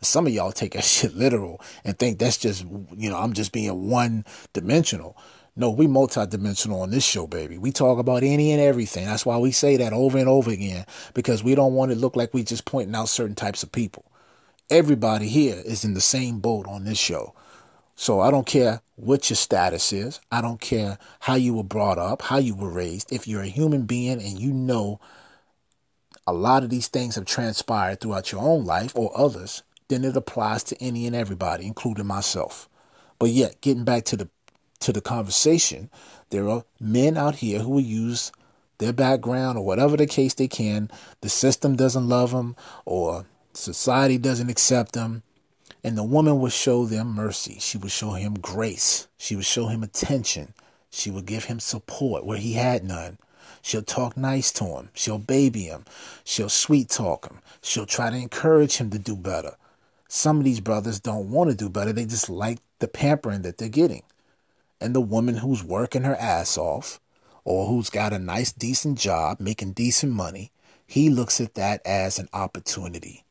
Some of y'all take that shit literal and think that's just you know I'm just being one dimensional. No, we multidimensional on this show, baby. We talk about any and everything. That's why we say that over and over again because we don't want it look like we just pointing out certain types of people. Everybody here is in the same boat on this show. So I don't care what your status is. I don't care how you were brought up, how you were raised. If you're a human being and you know a lot of these things have transpired throughout your own life or others, then it applies to any and everybody, including myself. But yet, getting back to the to the conversation, there are men out here who will use their background or whatever the case they can. The system doesn't love them or society doesn't accept them and the woman would show them mercy. She would show him grace. She would show him attention. She would give him support where he had none. She'll talk nice to him. She'll baby him. She'll sweet talk him. She'll try to encourage him to do better. Some of these brothers don't want to do better. They just like the pampering that they're getting. And the woman who's working her ass off or who's got a nice, decent job, making decent money, he looks at that as an opportunity.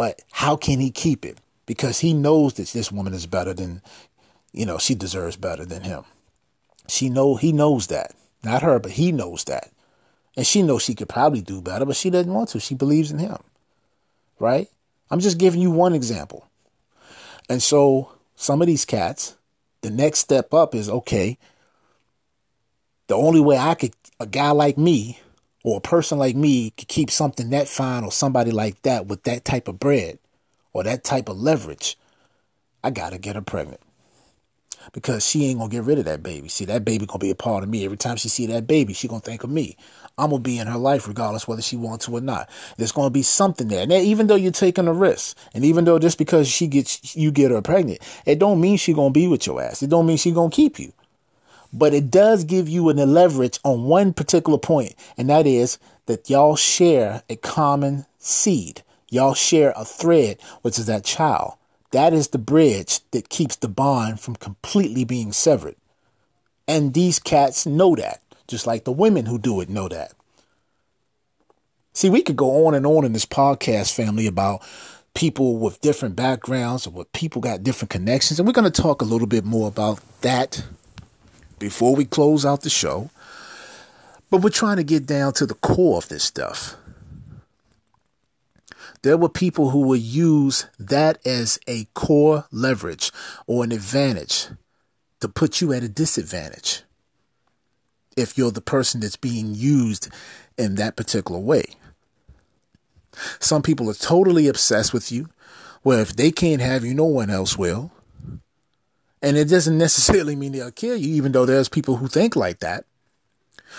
But how can he keep it? Because he knows that this woman is better than, you know, she deserves better than him. She know he knows that. Not her, but he knows that. And she knows she could probably do better, but she doesn't want to. She believes in him. Right? I'm just giving you one example. And so some of these cats, the next step up is okay, the only way I could, a guy like me, or a person like me could keep something that fine or somebody like that with that type of bread or that type of leverage, I gotta get her pregnant. Because she ain't gonna get rid of that baby. See, that baby gonna be a part of me. Every time she see that baby, she gonna think of me. I'm gonna be in her life regardless whether she wants to or not. There's gonna be something there. And even though you're taking a risk, and even though just because she gets you get her pregnant, it don't mean she gonna be with your ass. It don't mean she gonna keep you. But it does give you an leverage on one particular point, and that is that y'all share a common seed. Y'all share a thread, which is that child. That is the bridge that keeps the bond from completely being severed. And these cats know that, just like the women who do it know that. See, we could go on and on in this podcast family about people with different backgrounds or what people got different connections. And we're going to talk a little bit more about that before we close out the show. But we're trying to get down to the core of this stuff. There were people who would use that as a core leverage or an advantage to put you at a disadvantage if you're the person that's being used in that particular way. Some people are totally obsessed with you, where if they can't have you, no one else will. And it doesn't necessarily mean they'll kill you, even though there's people who think like that.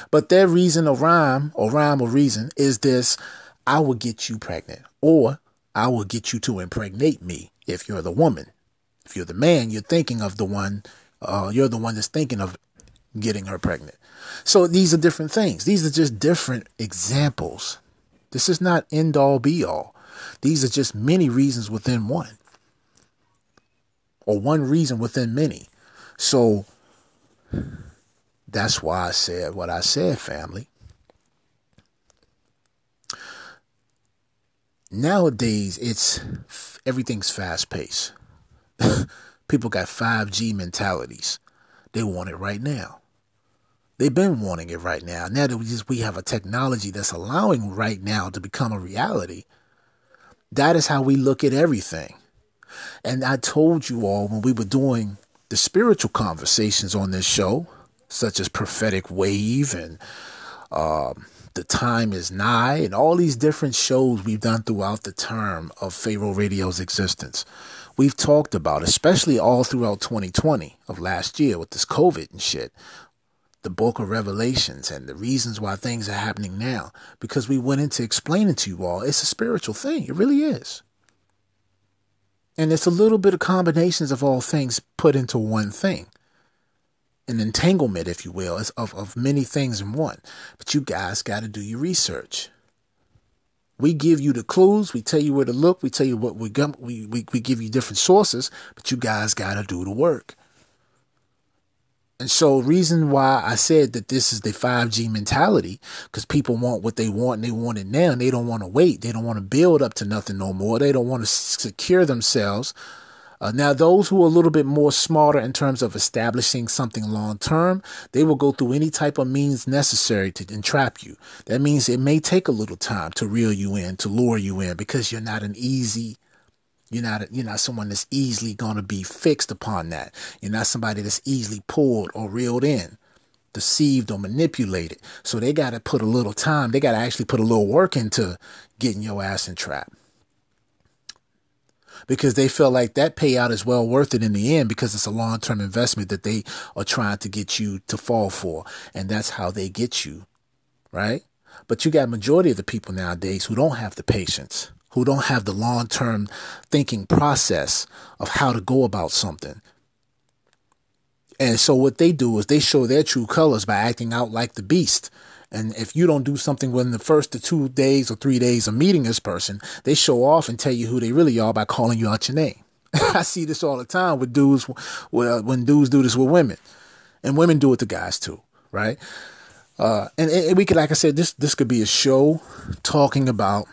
But their reason or rhyme or rhyme or reason is this I will get you pregnant, or I will get you to impregnate me if you're the woman. If you're the man, you're thinking of the one, uh, you're the one that's thinking of getting her pregnant. So these are different things. These are just different examples. This is not end all be all. These are just many reasons within one, or one reason within many. So that's why I said what I said, family. Nowadays, it's everything's fast paced. People got 5G mentalities. They want it right now. They've been wanting it right now. Now that we just we have a technology that's allowing right now to become a reality, that is how we look at everything. And I told you all when we were doing the spiritual conversations on this show, such as prophetic wave and um, the time is nigh, and all these different shows we've done throughout the term of Pharaoh Radio's existence we've talked about, especially all throughout 2020 of last year with this COVID and shit, the book of Revelations and the reasons why things are happening now, because we went into explaining to you all it's a spiritual thing. It really is. And it's a little bit of combinations of all things put into one thing. An entanglement, if you will, of, of many things in one. But you guys got to do your research. We give you the clues. We tell you where to look. We tell you what we. We, we, we give you different sources, but you guys got to do the work. And so, reason why I said that this is the 5G mentality, because people want what they want and they want it now, and they don't want to wait. They don't want to build up to nothing no more. They don't want to secure themselves uh, now, those who are a little bit more smarter in terms of establishing something long term, they will go through any type of means necessary to entrap you. That means it may take a little time to reel you in, to lure you in, because you're not an easy you're not you're not someone that's easily going to be fixed upon that. You're not somebody that's easily pulled or reeled in, deceived or manipulated. So they got to put a little time. They got to actually put a little work into getting your ass in trap because they feel like that payout is well worth it in the end because it's a long term investment that they are trying to get you to fall for. And that's how they get you, right? But you got majority of the people nowadays who don't have the patience, who don't have the long term thinking process of how to go about something. And so what they do is they show their true colors by acting out like the beast. And if you don't do something within the first two days or three days of meeting this person, they show off and tell you who they really are by calling you out your name. I see this all the time with dudes, when dudes do this with women, and women do it to guys too, right? Uh, and, and we could, like I said, this this could be a show talking about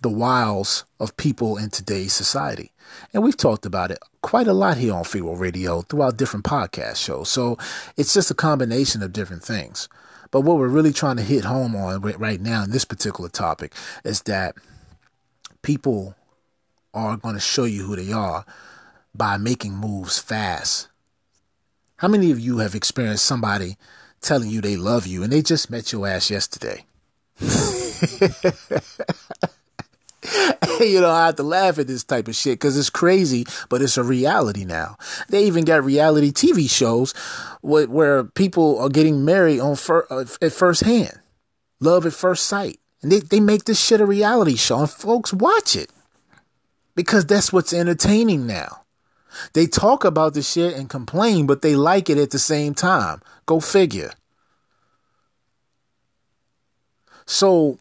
the wiles of people in today's society. And we've talked about it quite a lot here on Pharaoh Radio throughout different podcast shows. So it's just a combination of different things. But what we're really trying to hit home on right now in this particular topic is that people are going to show you who they are by making moves fast. How many of you have experienced somebody telling you they love you and they just met your ass yesterday? you know, I have to laugh at this type of shit because it's crazy, but it's a reality now. They even got reality TV shows where, where people are getting married on fir- uh, at first hand, love at first sight, and they they make this shit a reality show, and folks watch it because that's what's entertaining now. They talk about the shit and complain, but they like it at the same time. Go figure. So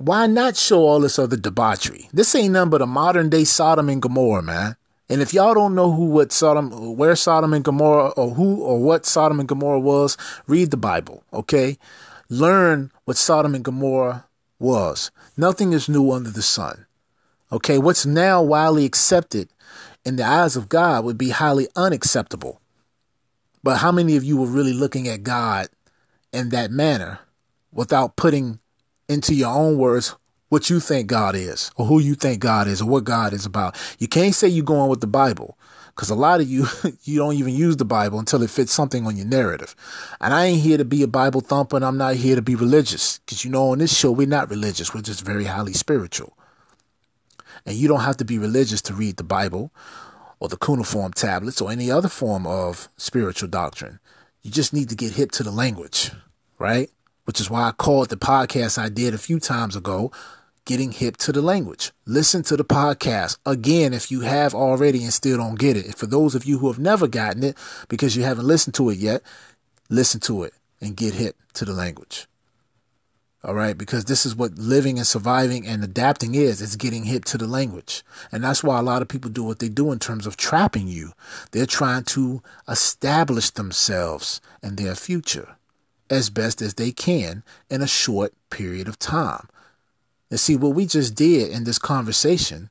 why not show all this other debauchery? This ain't nothing but a modern day Sodom and Gomorrah, man. And if y'all don't know who what Sodom where Sodom and Gomorrah or who or what Sodom and Gomorrah was, read the Bible, okay? Learn what Sodom and Gomorrah was. Nothing is new under the sun. Okay, what's now widely accepted in the eyes of God would be highly unacceptable. But how many of you were really looking at God in that manner without putting into your own words what you think God is or who you think God is or what God is about. You can't say you're going with the Bible because a lot of you, you don't even use the Bible until it fits something on your narrative. And I ain't here to be a Bible thumper and I'm not here to be religious because you know, on this show, we're not religious. We're just very highly spiritual. And you don't have to be religious to read the Bible or the cuneiform tablets or any other form of spiritual doctrine. You just need to get hip to the language, right? Which is why I called the podcast I did a few times ago, Getting Hip to the Language. Listen to the podcast again if you have already and still don't get it. for those of you who have never gotten it because you haven't listened to it yet, listen to it and get hip to the language. All right, because this is what living and surviving and adapting is. It's getting hip to the language. And that's why a lot of people do what they do in terms of trapping you. They're trying to establish themselves and their future as best as they can in a short period of time. And see, what we just did in this conversation,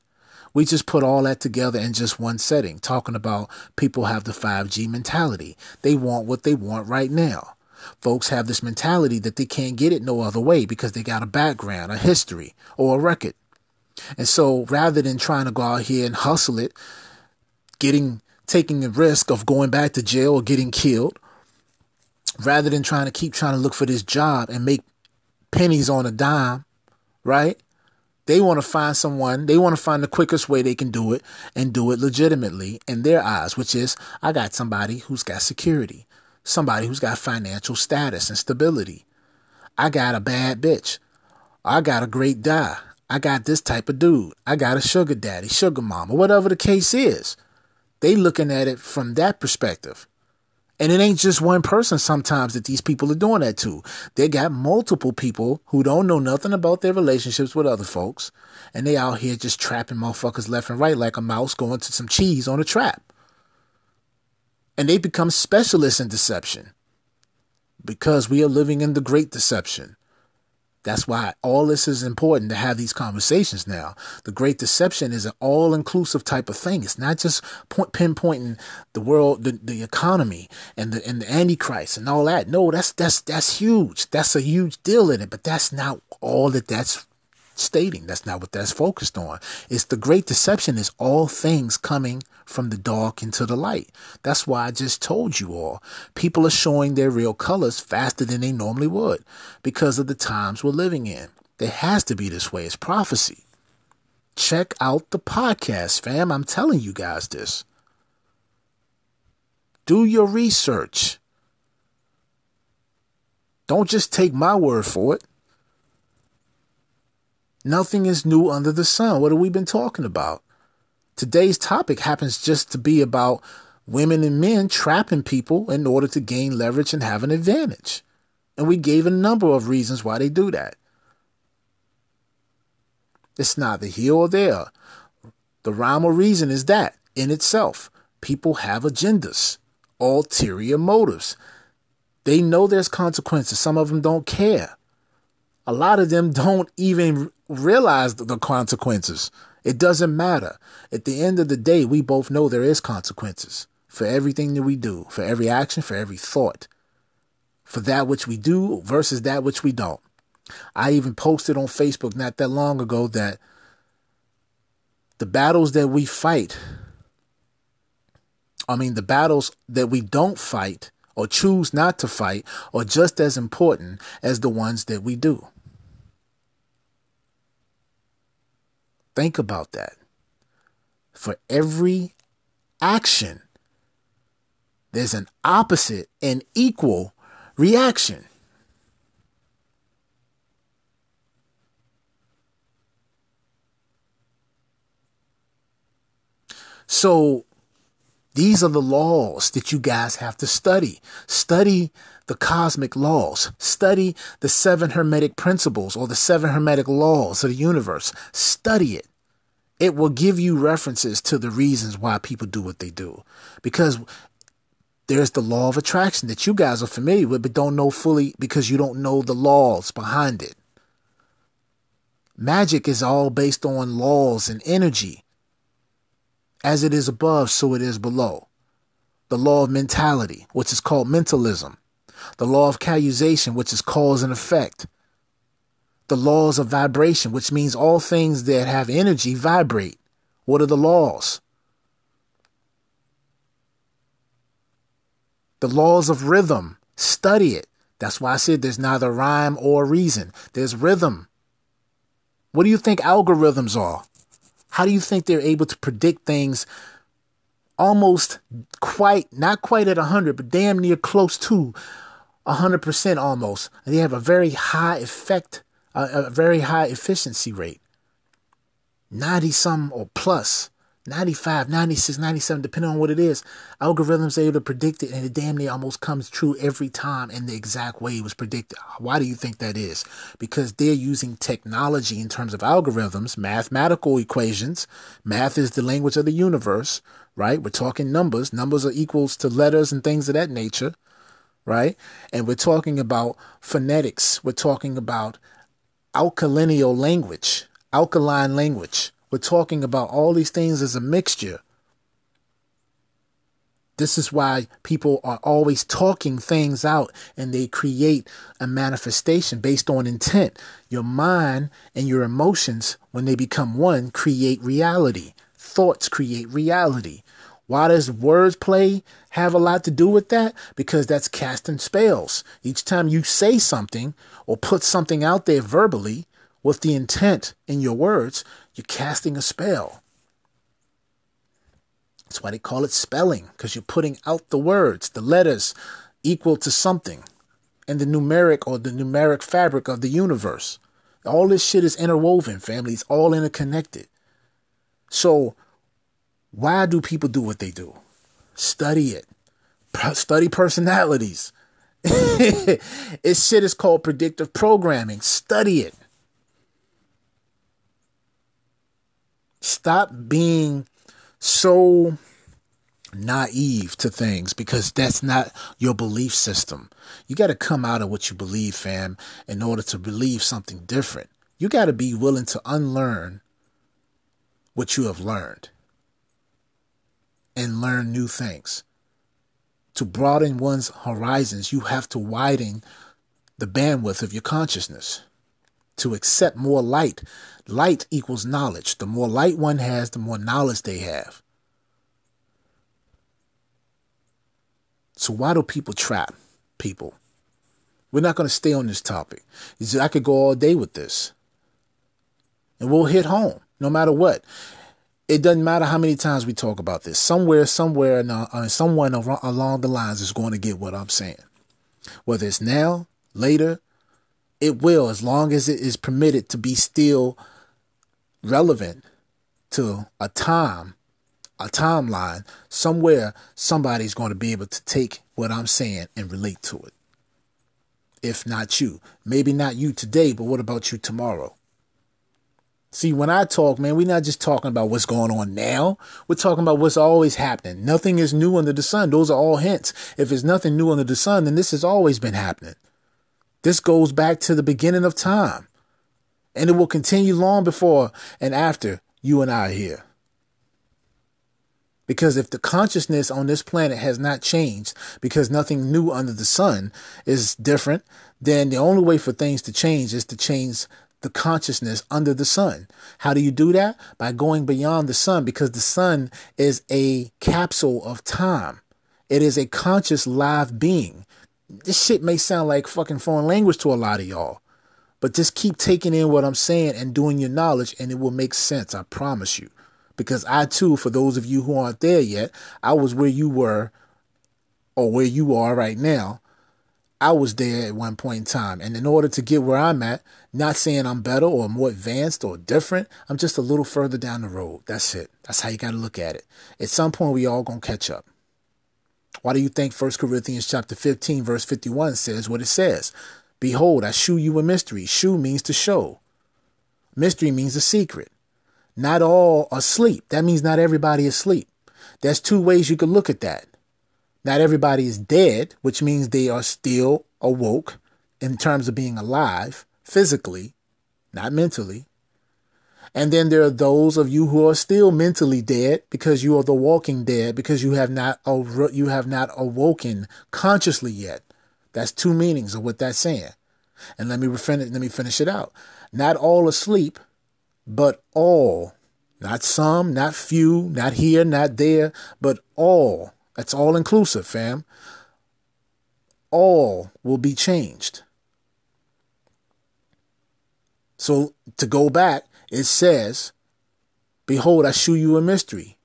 we just put all that together in just one setting, talking about people have the 5G mentality. They want what they want right now. Folks have this mentality that they can't get it no other way because they got a background, a history, or a record. And so rather than trying to go out here and hustle it, getting taking the risk of going back to jail or getting killed, rather than trying to keep trying to look for this job and make pennies on a dime, right? They want to find someone, they want to find the quickest way they can do it and do it legitimately in their eyes, which is I got somebody who's got security somebody who's got financial status and stability. I got a bad bitch. I got a great guy. I got this type of dude. I got a sugar daddy, sugar mama, whatever the case is. They looking at it from that perspective. And it ain't just one person sometimes that these people are doing that to. They got multiple people who don't know nothing about their relationships with other folks. And they out here just trapping motherfuckers left and right like a mouse going to some cheese on a trap and they become specialists in deception because we are living in the great deception. That's why all this is important to have these conversations now. The great deception is an all inclusive type of thing. It's not just point, pinpointing the world, the, the economy and the, and the antichrist and all that. No, that's, that's, that's huge. That's a huge deal in it, but that's not all that that's stating. That's not what that's focused on. It's the great deception is all things coming from the dark into the light. That's why I just told you all. People are showing their real colors faster than they normally would because of the times we're living in. It has to be this way. It's prophecy. Check out the podcast, fam. I'm telling you guys this. Do your research. Don't just take my word for it. Nothing is new under the sun. What have we been talking about? Today's topic happens just to be about women and men trapping people in order to gain leverage and have an advantage. And we gave a number of reasons why they do that. It's neither here or there. The rhyme or reason is that in itself. People have agendas, ulterior motives. They know there's consequences. Some of them don't care. A lot of them don't even realize the consequences. It doesn't matter. At the end of the day, we both know there is consequences for everything that we do, for every action, for every thought, for that which we do versus that which we don't. I even posted on Facebook not that long ago that the battles that we fight, I mean, the battles that we don't fight or choose not to fight are just as important as the ones that we do. Think about that. For every action, there's an opposite and equal reaction. So, these are the laws that you guys have to study. Study the cosmic laws. Study the seven hermetic principles or the seven hermetic laws of the universe. Study it. It will give you references to the reasons why people do what they do. Because there's the law of attraction that you guys are familiar with, but don't know fully because you don't know the laws behind it. Magic is all based on laws and energy. As it is above, so it is below. The law of mentality, which is called mentalism the law of causation, which is cause and effect, the laws of vibration, which means all things that have energy vibrate. What are the laws? The laws of rhythm. Study it. That's why I said there's neither rhyme or reason. There's rhythm. What do you think algorithms are? How do you think they're able to predict things almost quite, not quite at 100, but damn near close to 100% almost. And they have a very high effect, uh, a very high efficiency rate. 90 some or plus 95, 96, 97, depending on what it is, algorithms are able to predict it and it damn near almost comes true every time in the exact way it was predicted. Why do you think that is? Because they're using technology in terms of algorithms, mathematical equations. Math is the language of the universe, right? We're talking numbers. Numbers are equals to letters and things of that nature, right? And we're talking about phonetics. We're talking about alkalineo language, alkaline language we're talking about all these things as a mixture. This is why people are always talking things out and they create a manifestation based on intent. Your mind and your emotions, when they become one, create reality. Thoughts create reality. Why does wordplay have a lot to do with that? Because that's casting spells. Each time you say something or put something out there verbally with the intent in your words, you're casting a spell. That's why they call it spelling, because you're putting out the words, the letters equal to something, and the numeric or the numeric fabric of the universe. All this shit is interwoven, family. It's all interconnected. So, why do people do what they do? Study it. Study personalities. this shit is called predictive programming. Study it. Stop being so naive to things because that's not your belief system. You got to come out of what you believe, fam, in order to believe something different. You got to be willing to unlearn what you have learned and learn new things. To broaden one's horizons, you have to widen the bandwidth of your consciousness to accept more light. Light equals knowledge. The more light one has, the more knowledge they have. So why do people trap people? We're not going to stay on this topic. I could go all day with this. And we'll hit home no matter what. It doesn't matter how many times we talk about this. Somewhere, somewhere, uh, someone along the lines is going to get what I'm saying. Whether it's now, later, it will, as long as it is permitted to be still relevant to a time, a timeline, somewhere somebody's going to be able to take what I'm saying and relate to it. If not you. Maybe not you today, but what about you tomorrow? See, when I talk, man, we're not just talking about what's going on now. We're talking about what's always happening. Nothing is new under the sun. Those are all hints. If it's nothing new under the sun, then this has always been happening. This goes back to the beginning of time. And it will continue long before and after you and I are here. Because if the consciousness on this planet has not changed, because nothing new under the sun is different, then the only way for things to change is to change the consciousness under the sun. How do you do that? By going beyond the sun, because the sun is a capsule of time. It is a conscious live being this shit may sound like fucking foreign language to a lot of y'all. But just keep taking in what I'm saying and doing your knowledge, and it will make sense. I promise you. Because I, too, for those of you who aren't there yet, I was where you were or where you are right now. I was there at one point in time. And in order to get where I'm at, not saying I'm better or more advanced or different, I'm just a little further down the road. That's it. That's how you got to look at it. At some point, we all going to catch up. Why do you think 1 Corinthians chapter 15 verse 51 says what it says? Behold, I shew you a mystery. Shew means to show. Mystery means a secret. Not all are asleep. That means not everybody is asleep. There's two ways you could look at that. Not everybody is dead, which means they are still awoke in terms of being alive physically, not mentally. And then there are those of you who are still mentally dead because you are the walking dead because you have not you have not awoken consciously yet. That's two meanings of what that's saying. And let me finish, let me finish it out. Not all asleep, but all. Not some, not few, not here, not there, but all. That's all inclusive, fam. All will be changed. So to go back, it says, Behold, I shew you a mystery.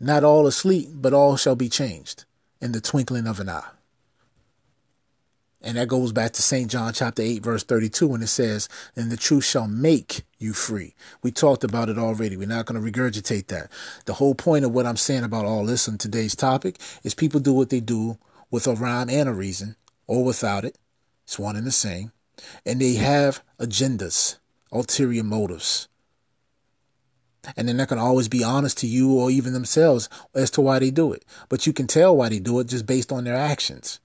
Not all asleep, but all shall be changed in the twinkling of an eye. And that goes back to St. John chapter 8, verse 32, when it says, And the truth shall make you free. We talked about it already. We're not going to regurgitate that. The whole point of what I'm saying about all this in today's topic is people do what they do with a rhyme and a reason, or without it. It's one and the same. And they have agendas, ulterior motives. And then they're not going to always be honest to you or even themselves as to why they do it. But you can tell why they do it just based on their actions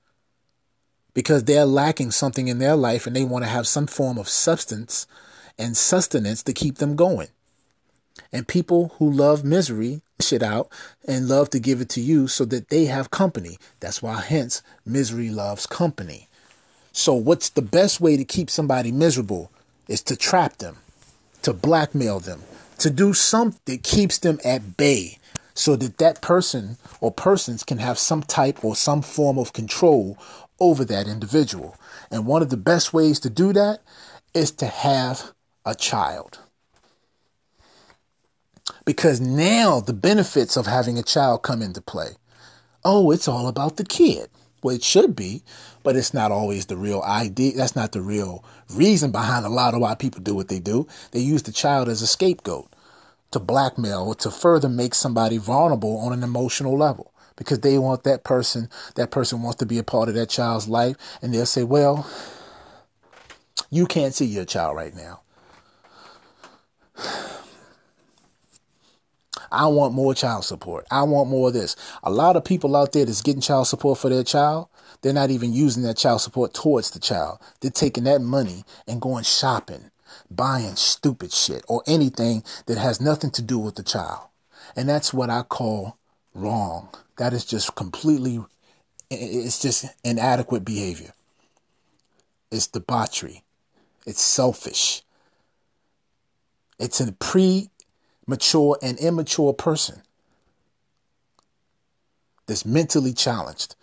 because they're lacking something in their life and they want to have some form of substance and sustenance to keep them going. And people who love misery shit out and love to give it to you so that they have company. That's why, hence, misery loves company. So, what's the best way to keep somebody miserable is to trap them, to blackmail them, to do something that keeps them at bay so that that person or persons can have some type or some form of control over that individual. And one of the best ways to do that is to have a child. Because now the benefits of having a child come into play. Oh, it's all about the kid. Well, it should be, but it's not always the real idea. That's not the real reason behind a lot of why people do what they do. They use the child as a scapegoat to blackmail or to further make somebody vulnerable on an emotional level because they want that person, that person wants to be a part of that child's life. And they'll say, well, you can't see your child right now. I want more child support. I want more of this. A lot of people out there that's getting child support for their child, they're not even using that child support towards the child. They're taking that money and going shopping, buying stupid shit or anything that has nothing to do with the child. And that's what I call wrong. That is just completely, it's just inadequate behavior. It's debauchery. It's selfish. It's a premature and immature person that's mentally challenged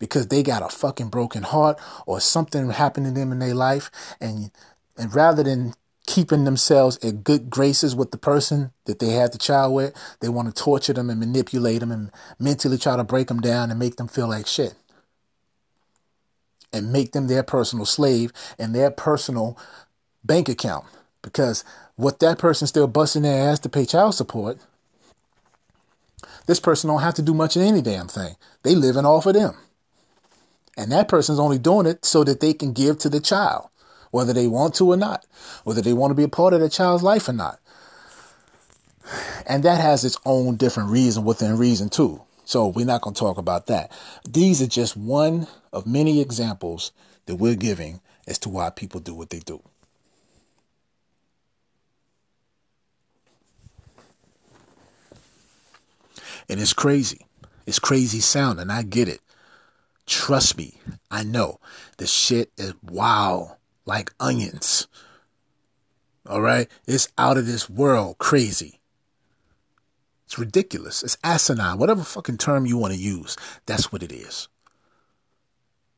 because they got a fucking broken heart or something happened to them in their life and and rather than keeping themselves in good graces with the person that they had the child with. They want to torture them and manipulate them and mentally try to break them down and make them feel like shit. And make them their personal slave and their personal bank account. Because what that person still busting their ass to pay child support, this person don't have to do much of any damn thing. They living off of them. And that person's only doing it so that they can give to the child whether they want to or not, whether they want to be a part of the child's life or not. And that has its own different reason within reason too. So we're not going to talk about that. These are just one of many examples that we're giving as to why people do what they do. And it's crazy. It's crazy sounding. I get it. Trust me, I know. The shit is wow like onions. All right? It's out of this world crazy. It's ridiculous. It's asinine. Whatever fucking term you want to use, that's what it is.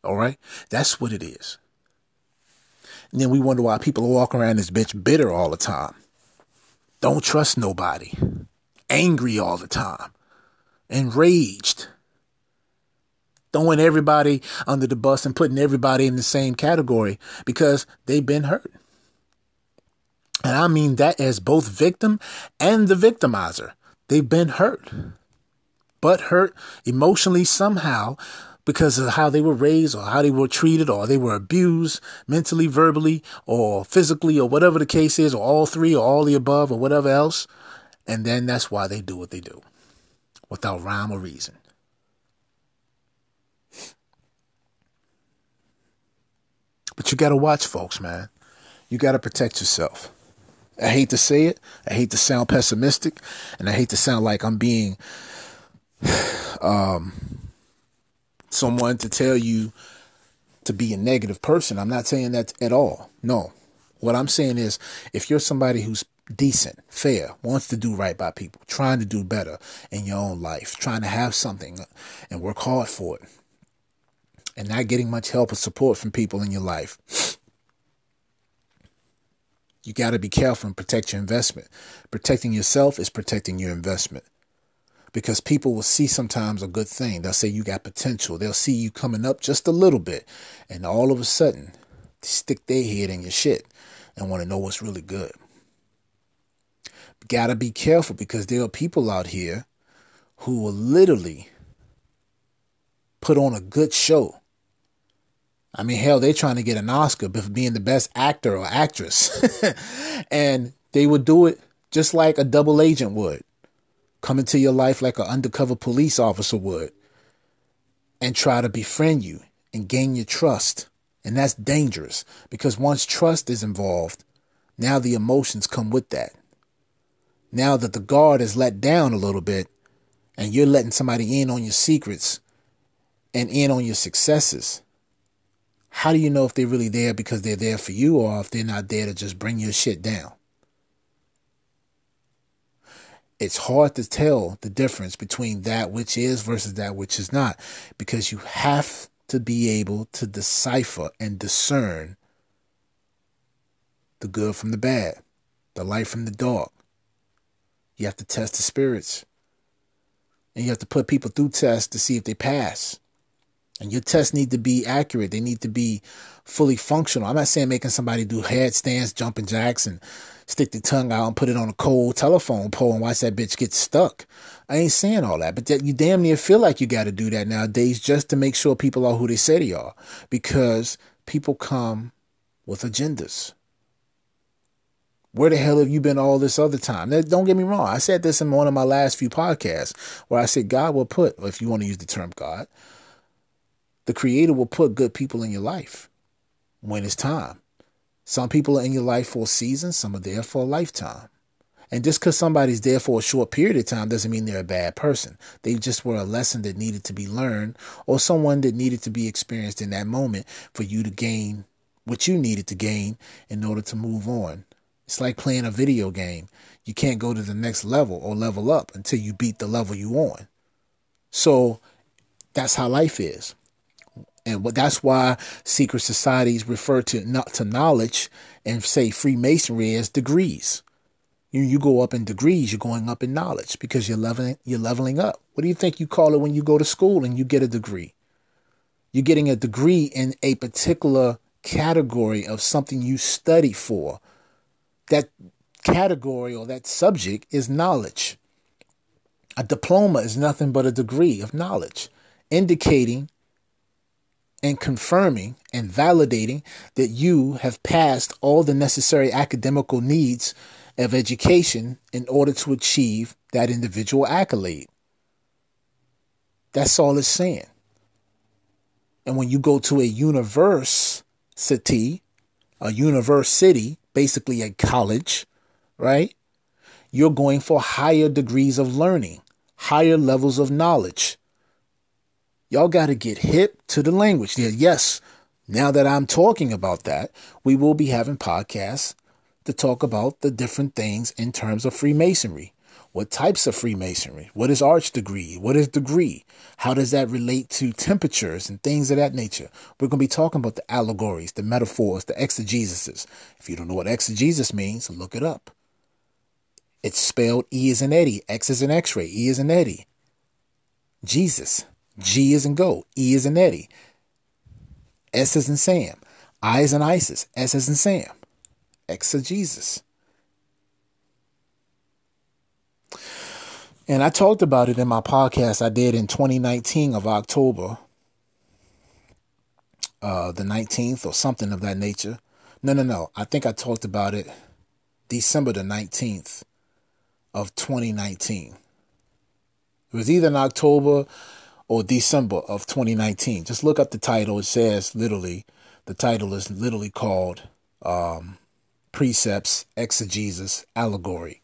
All right? That's what it is. And then we wonder why people walk around this bitch bitter all the time. Don't trust nobody. Angry all the time. Enraged throwing everybody under the bus and putting everybody in the same category because they've been hurt. And I mean that as both victim and the victimizer. They've been hurt, but hurt emotionally somehow because of how they were raised or how they were treated or they were abused mentally, verbally, or physically, or whatever the case is, or all three, or all the above, or whatever else. And then that's why they do what they do without rhyme or reason. But you got to watch, folks, man. You got to protect yourself. I hate to say it. I hate to sound pessimistic, and I hate to sound like I'm being um, someone to tell you to be a negative person. I'm not saying that at all. No. What I'm saying is if you're somebody who's decent, fair, wants to do right by people, trying to do better in your own life, trying to have something and work hard for it, and not getting much help or support from people in your life. You got to be careful and protect your investment. Protecting yourself is protecting your investment. because people will see sometimes a good thing. They'll say you got potential. They'll see you coming up just a little bit, and all of a sudden, stick their head in your shit and want to know what's really good. Gotta be careful because there are people out here who will literally put on a good show. I mean, hell, they're trying to get an Oscar for being the best actor or actress. and they would do it just like a double agent would come into your life like an undercover police officer would and try to befriend you and gain your trust. And that's dangerous because once trust is involved, now the emotions come with that. Now that the guard is let down a little bit and you're letting somebody in on your secrets and in on your successes, how do you know if they're really there because they're there for you or if they're not there to just bring your shit down? it's hard to tell the difference between that which is versus that which is not because you have to be able to decipher and discern the good from the bad, the light from the dark. You have to test the spirits. And you have to put people through tests to see if they pass. And your tests need to be accurate. They need to be fully functional. I'm not saying making somebody do headstands, jumping jacks, and stick the tongue out and put it on a cold telephone pole and watch that bitch get stuck. I ain't saying all that, but that you damn near feel like you got to do that nowadays just to make sure people are who they say they are, because people come with agendas. Where the hell have you been all this other time? Now, don't get me wrong. I said this in one of my last few podcasts where I said God will put, if you want to use the term God, the Creator will put good people in your life when it's time. Some people are in your life for a season, some are there for a lifetime. And just because somebody's there for a short period of time doesn't mean they're a bad person. They just were a lesson that needed to be learned or someone that needed to be experienced in that moment for you to gain what you needed to gain in order to move on. It's like playing a video game. You can't go to the next level or level up until you beat the level you're on. So that's how life is. And that's why secret societies refer to not to knowledge and say Freemasonry as degrees. You you go up in degrees, you're going up in knowledge because you're leveling you're leveling up. What do you think you call it when you go to school and you get a degree? You're getting a degree in a particular category of something you study for. That category or that subject is knowledge. A diploma is nothing but a degree of knowledge, indicating and confirming and validating that you have passed all the necessary academical needs of education in order to achieve that individual accolade. That's all it's saying. And when you go to a university, a university, basically a college, right? You're going for higher degrees of learning, higher levels of knowledge. Y'all got to get hip to the language. Yeah, Yes, now that I'm talking about that, we will be having podcasts to talk about the different things in terms of Freemasonry. What types of Freemasonry? What is arch degree? What is degree? How does that relate to temperatures and things of that nature? We're going to be talking about the allegories, the metaphors, the exegesis. If you don't know what exegesis means, look it up. It's spelled E is an Eddie, X is an X ray, E is an Eddie. Jesus. G is in go. E is in Eddie. S is in Sam. I is in Isis. S is in Sam. X is Jesus. And I talked about it in my podcast I did in 2019 of October, uh, the 19th or something of that nature. No, no, no. I think I talked about it December the 19th of 2019. It was either in October or December of 2019. Just look up the title. It says literally, the title is literally called um, Precepts, Exegesis, Allegory.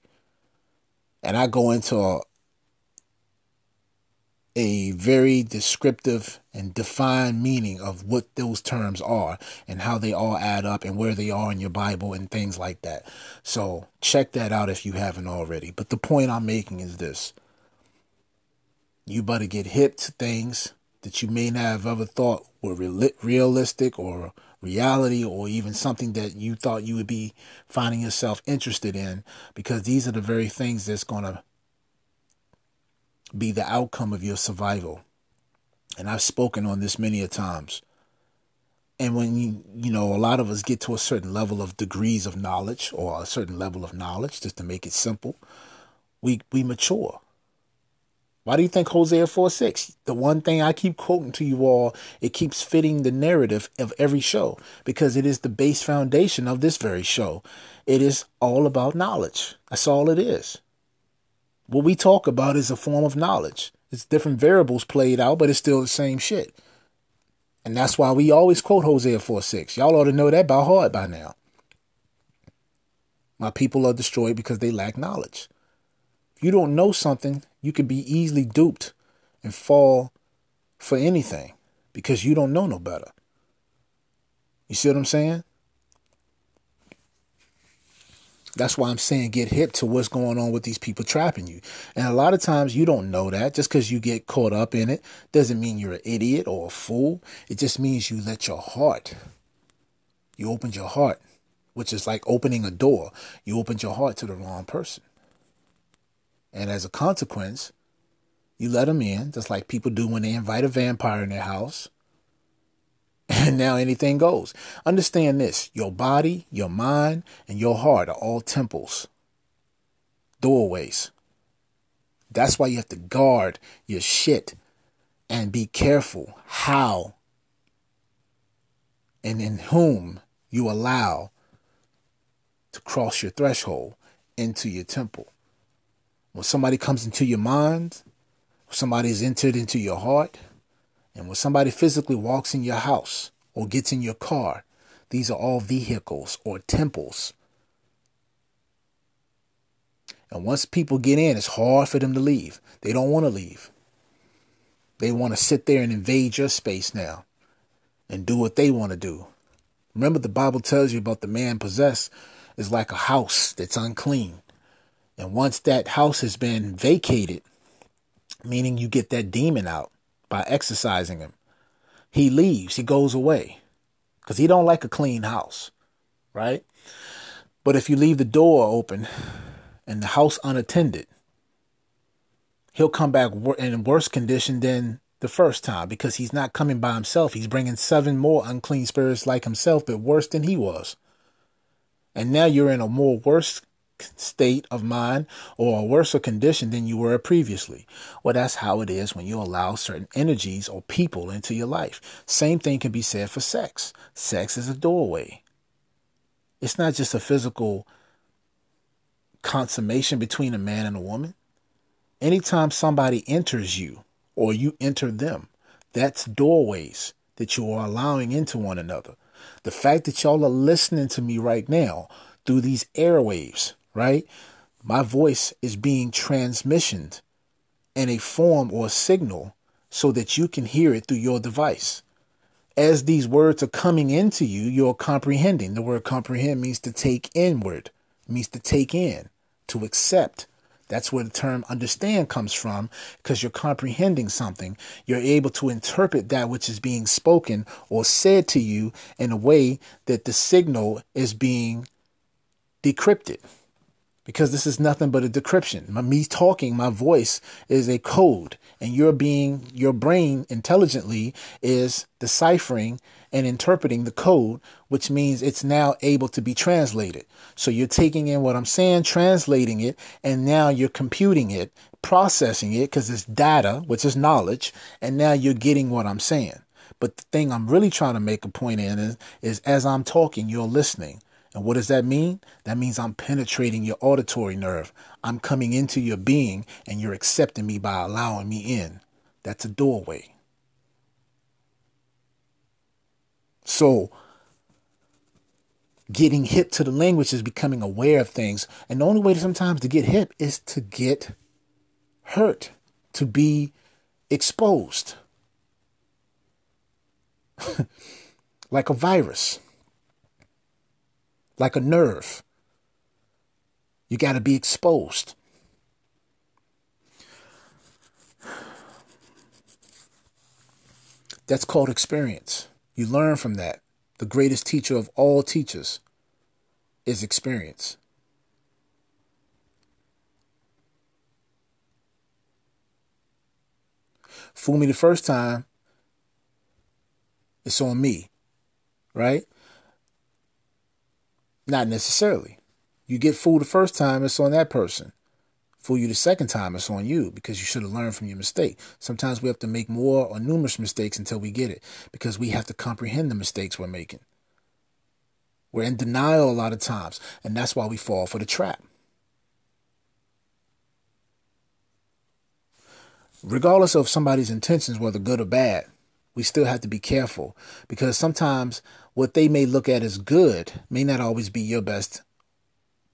And I go into a, a very descriptive and defined meaning of what those terms are and how they all add up and where they are in your Bible and things like that. So check that out if you haven't already. But the point I'm making is this you better get hip to things that you may not have ever thought were realistic or reality or even something that you thought you would be finding yourself interested in because these are the very things that's going to be the outcome of your survival. And I've spoken on this many a times. And when you, you know, a lot of us get to a certain level of degrees of knowledge or a certain level of knowledge, just to make it simple, we, we mature. Why do you think Hosea 4 6? The one thing I keep quoting to you all, it keeps fitting the narrative of every show because it is the base foundation of this very show. It is all about knowledge. That's all it is. What we talk about is a form of knowledge. It's different variables played out, but it's still the same shit. And that's why we always quote Hosea 4 6. Y'all ought to know that by heart by now. My people are destroyed because they lack knowledge. If you don't know something, you could be easily duped and fall for anything because you don't know no better. You see what I'm saying? That's why I'm saying get hip to what's going on with these people trapping you. And a lot of times you don't know that. Just because you get caught up in it doesn't mean you're an idiot or a fool. It just means you let your heart, you opened your heart, which is like opening a door. You opened your heart to the wrong person. And as a consequence, you let them in, just like people do when they invite a vampire in their house. And now anything goes. Understand this your body, your mind, and your heart are all temples, doorways. That's why you have to guard your shit and be careful how and in whom you allow to cross your threshold into your temple. When somebody comes into your mind, somebody's entered into your heart, and when somebody physically walks in your house or gets in your car, these are all vehicles or temples. And once people get in, it's hard for them to leave. They don't want to leave. They want to sit there and invade your space now and do what they want to do. Remember, the Bible tells you about the man possessed is like a house that's unclean. And once that house has been vacated, meaning you get that demon out by exorcising him, he leaves, he goes away because he don't like a clean house, right? But if you leave the door open and the house unattended, he'll come back in worse condition than the first time because he's not coming by himself. He's bringing seven more unclean spirits like himself, but worse than he was. And now you're in a more worse state of mind or a worse condition than you were previously. Well, that's how it is when you allow certain energies or people into your life. Same thing can be said for sex. Sex is a doorway. It's not just a physical consummation between a man and a woman. Anytime somebody enters you or you enter them, that's doorways that you are allowing into one another. The fact that y'all are listening to me right now through these airwaves right? My voice is being transmissioned in a form or a signal so that you can hear it through your device. As these words are coming into you, you're comprehending. The word comprehend means to take inward, means to take in, to accept. That's where the term understand comes from because you're comprehending something. You're able to interpret that which is being spoken or said to you in a way that the signal is being decrypted because this is nothing but a decryption. My, me talking, my voice is a code, and your being, your brain intelligently is deciphering and interpreting the code, which means it's now able to be translated. So you're taking in what I'm saying, translating it, and now you're computing it, processing it because it's data, which is knowledge, and now you're getting what I'm saying. But the thing I'm really trying to make a point in is, is as I'm talking, you're listening. And what does that mean? That means I'm penetrating your auditory nerve. I'm coming into your being and you're accepting me by allowing me in. That's a doorway. So, getting hip to the language is becoming aware of things. And the only way to sometimes to get hip is to get hurt, to be exposed. like a virus like a nerve. You got to be exposed. That's called experience. You learn from that. The greatest teacher of all teachers is experience. Fool me the first time, it's on me, right? Not necessarily. You get fooled the first time, it's on that person. Fool you the second time, it's on you because you should have learned from your mistake. Sometimes we have to make more or numerous mistakes until we get it because we have to comprehend the mistakes we're making. We're in denial a lot of times, and that's why we fall for the trap. Regardless of somebody's intentions, whether good or bad, we still have to be careful because sometimes what they may look at as good may not always be your best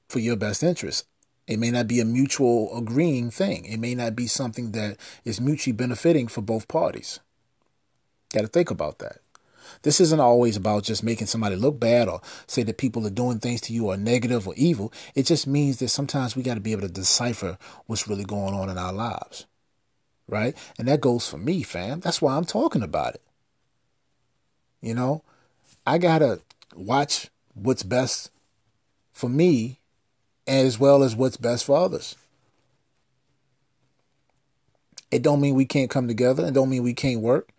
for your best interest. It may not be a mutual agreeing thing. It may not be something that is mutually benefiting for both parties. Got to think about that. This isn't always about just making somebody look bad or say that people are doing things to you are negative or evil. It just means that sometimes we got to be able to decipher what's really going on in our lives. Right? And that goes for me, fam. That's why I'm talking about it. You know, I got to watch what's best for me as well as what's best for others. It don't mean we can't come together. It don't mean we can't work.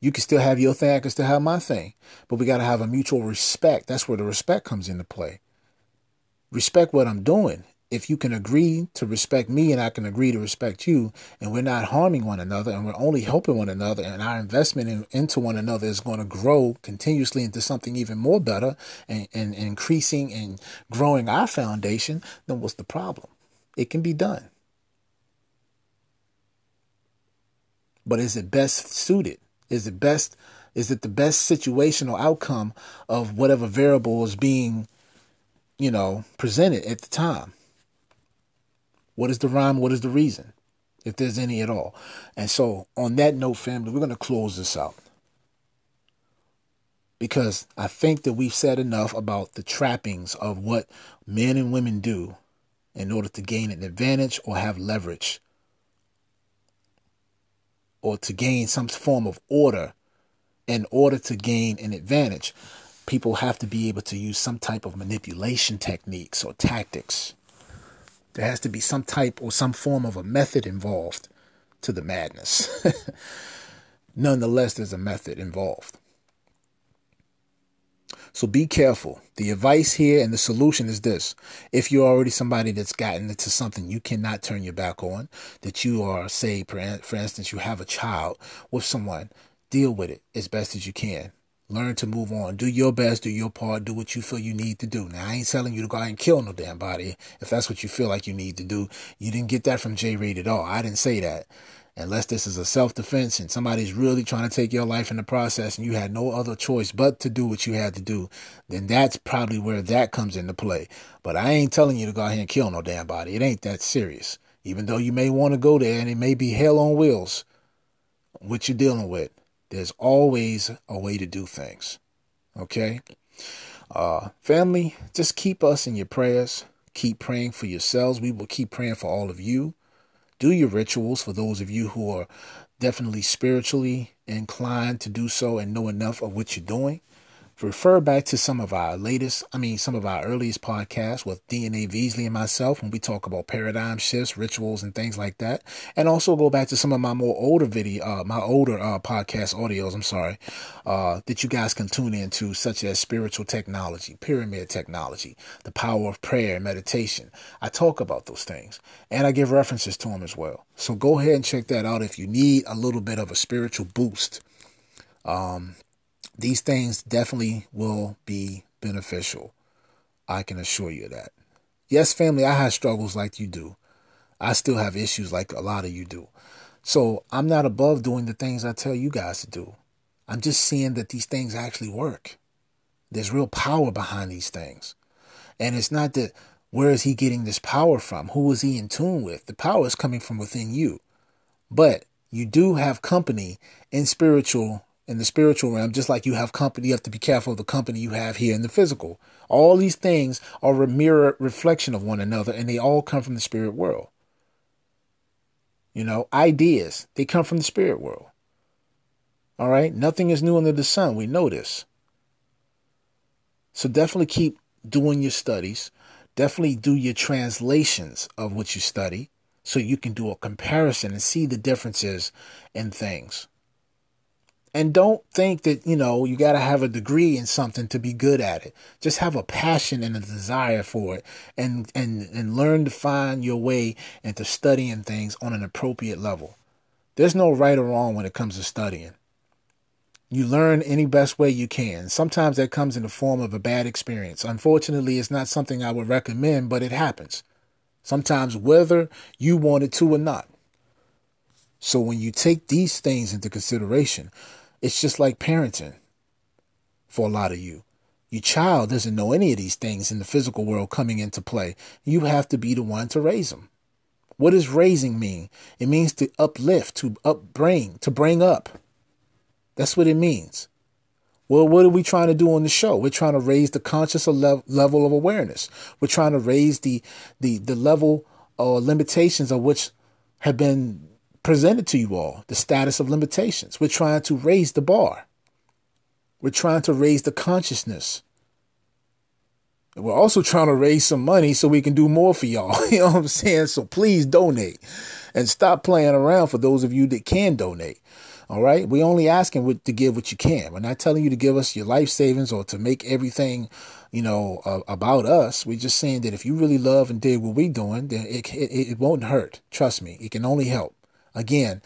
You can still have your thing, I can still have my thing. But we got to have a mutual respect. That's where the respect comes into play. Respect what I'm doing. If you can agree to respect me and I can agree to respect you, and we're not harming one another and we're only helping one another, and our investment in, into one another is going to grow continuously into something even more better and, and, and increasing and growing our foundation, then what's the problem? It can be done. But is it best suited? Is it best? Is it the best situational outcome of whatever variable is being, you know, presented at the time? What is the rhyme? What is the reason? If there's any at all. And so, on that note, family, we're going to close this out. Because I think that we've said enough about the trappings of what men and women do in order to gain an advantage or have leverage or to gain some form of order in order to gain an advantage, people have to be able to use some type of manipulation techniques or tactics. There has to be some type or some form of a method involved to the madness. Nonetheless, there's a method involved. So be careful. The advice here and the solution is this. If you're already somebody that's gotten into something you cannot turn your back on, that you are, say, for instance, you have a child with someone, deal with it as best as you can. Learn to move on. Do your best, do your part, do what you feel you need to do. Now, I ain't telling you to go out and kill no damn body if that's what you feel like you need to do. You didn't get that from Jay Rated at all. I didn't say that unless this is a self defense and somebody's really trying to take your life in the process and you had no other choice but to do what you had to do, then that's probably where that comes into play. But I ain't telling you to go ahead and kill no damn body. It ain't that serious. Even though you may want to go there and it may be hell on wheels, what you're dealing with, there's always a way to do things. Okay? Uh, family, just keep us in your prayers. Keep praying for yourselves. We will keep praying for all of you do your rituals for those of you who are definitely spiritually inclined to do so and know enough of what you're doing refer back to some of our latest, I mean, some of our earliest podcasts with DNA Veaz and myself when we talk about paradigm shifts, rituals, and things like that. And also go back to some of my more older video, uh, my older uh, podcast audios, I'm sorry, uh, that you guys can tune into, such as spiritual technology, pyramid technology, the power of prayer and meditation. I talk about those things and I give references to them as well. So go ahead and check that out if you need a little bit of a spiritual boost. Um, these things definitely will be beneficial. I can assure you that. Yes, family, I have struggles like you do. I still have issues like a lot of you do. So I'm not above doing the things I tell you guys to do. I'm just seeing that these things actually work. There's real power behind these things. And it's not that where is he getting this power from? Who is he in tune with? The power is coming from within you. But you do have company in spiritual in the spiritual realm, just like you have company, you have to be careful of the company you have here in the physical. All these things are a mirror reflection of one another, and they all come from the spirit world. You know, ideas, they come from the spirit world. All right? Nothing is new under the sun. We know this. So definitely keep doing your studies. Definitely do your translations of what you study. so you can do a comparison and see the differences in things. And don't think that, you know, you got to have a degree in something to be good at it. Just have a passion and a desire for it and, and, and learn to find your way into studying things on an appropriate level. There's no right or wrong when it comes to studying. You learn any best way you can. Sometimes that comes in the form of a bad experience. Unfortunately, it's not something I would recommend, but it happens. Sometimes whether you want it to or not. So when you take these things into consideration, it's just like parenting for a lot of you. Your child doesn't know any of these things in the physical world coming into play. You have to be the one to raise them. What does raising mean? It means to uplift, to upbring, to bring up. That's what it means. Well, what are we trying to do on the show? We're trying to raise the conscious level of awareness. We're trying to raise the the the level or limitations of which have been presented to you all, the status of limitations. We're trying to raise the bar. We're trying to raise the consciousness. we're also trying to raise some money so we can do more for y'all. you know what I'm saying? So please donate and stop playing around for those of you that can donate. All right. We're only asking to give what you can. We're not telling you to give us your life savings or to make everything, you know, uh, about us. We're just saying that if you really love and dig what we're doing, then it, it, it won't hurt. Trust me. It can only help. Again,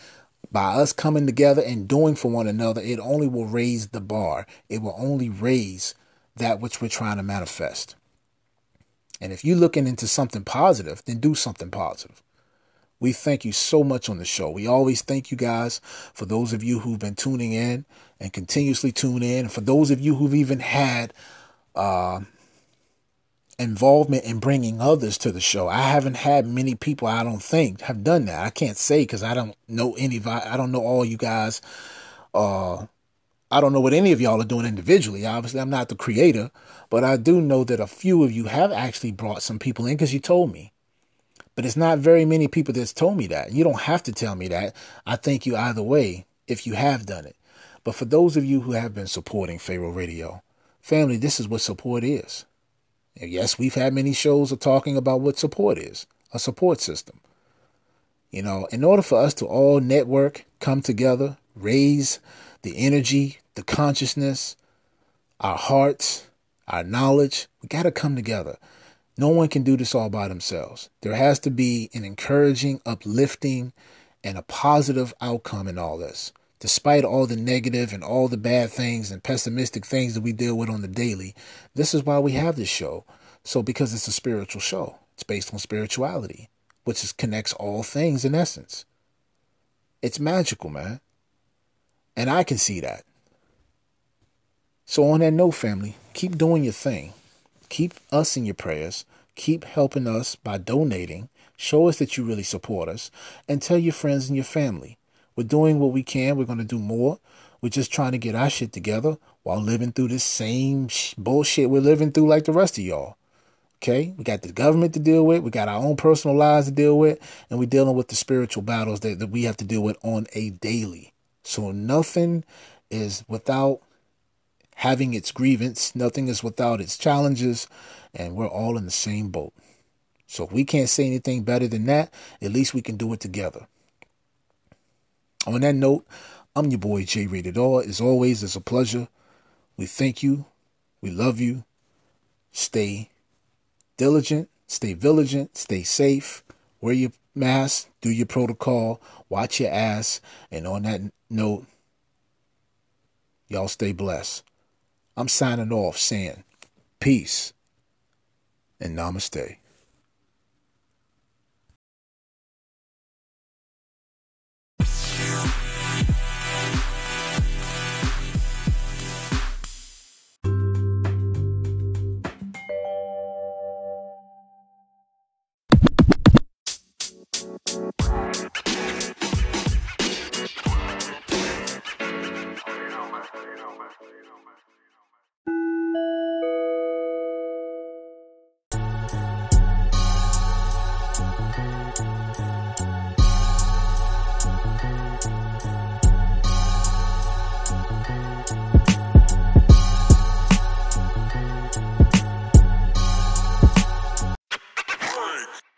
by us coming together and doing for one another, it only will raise the bar. It will only raise that which we're trying to manifest. And if you're looking into something positive, then do something positive. We thank you so much on the show. We always thank you guys for those of you who've been tuning in and continuously tune in. And for those of you who've even had uh, involvement in bringing others to the show. I haven't had many people, I don't think, have done that. I can't say because I don't know any, I don't know all you guys. Uh, I don't know what any of y'all are doing individually. Obviously, I'm not the creator, but I do know that a few of you have actually brought some people in because you told me. But it's not very many people that's told me that. You don't have to tell me that. I thank you either way if you have done it. But for those of you who have been supporting Pharaoh Radio, family, this is what support is. And yes, we've had many shows of talking about what support is a support system. You know, in order for us to all network, come together, raise the energy, the consciousness, our hearts, our knowledge, we got to come together. No one can do this all by themselves. There has to be an encouraging, uplifting, and a positive outcome in all this. Despite all the negative and all the bad things and pessimistic things that we deal with on the daily, this is why we have this show. So, because it's a spiritual show, it's based on spirituality, which is, connects all things in essence. It's magical, man. And I can see that. So, on that note, family, keep doing your thing. Keep us in your prayers. Keep helping us by donating. Show us that you really support us. And tell your friends and your family. We're doing what we can. We're going to do more. We're just trying to get our shit together while living through this same sh- bullshit we're living through like the rest of y'all. Okay? We got the government to deal with. We got our own personal lives to deal with. And we're dealing with the spiritual battles that, that we have to deal with on a daily. So nothing is without having its grievance. Nothing is without its challenges, and we're all in the same boat. So if we can't say anything better than that, at least we can do it together. On that note, I'm your boy Jay Rated R. As always, it's a pleasure. We thank you. We love you. Stay diligent, stay vigilant, stay safe, wear your mask, do your protocol, watch your ass, and on that note, y'all stay blessed. I'm signing off saying peace and namaste.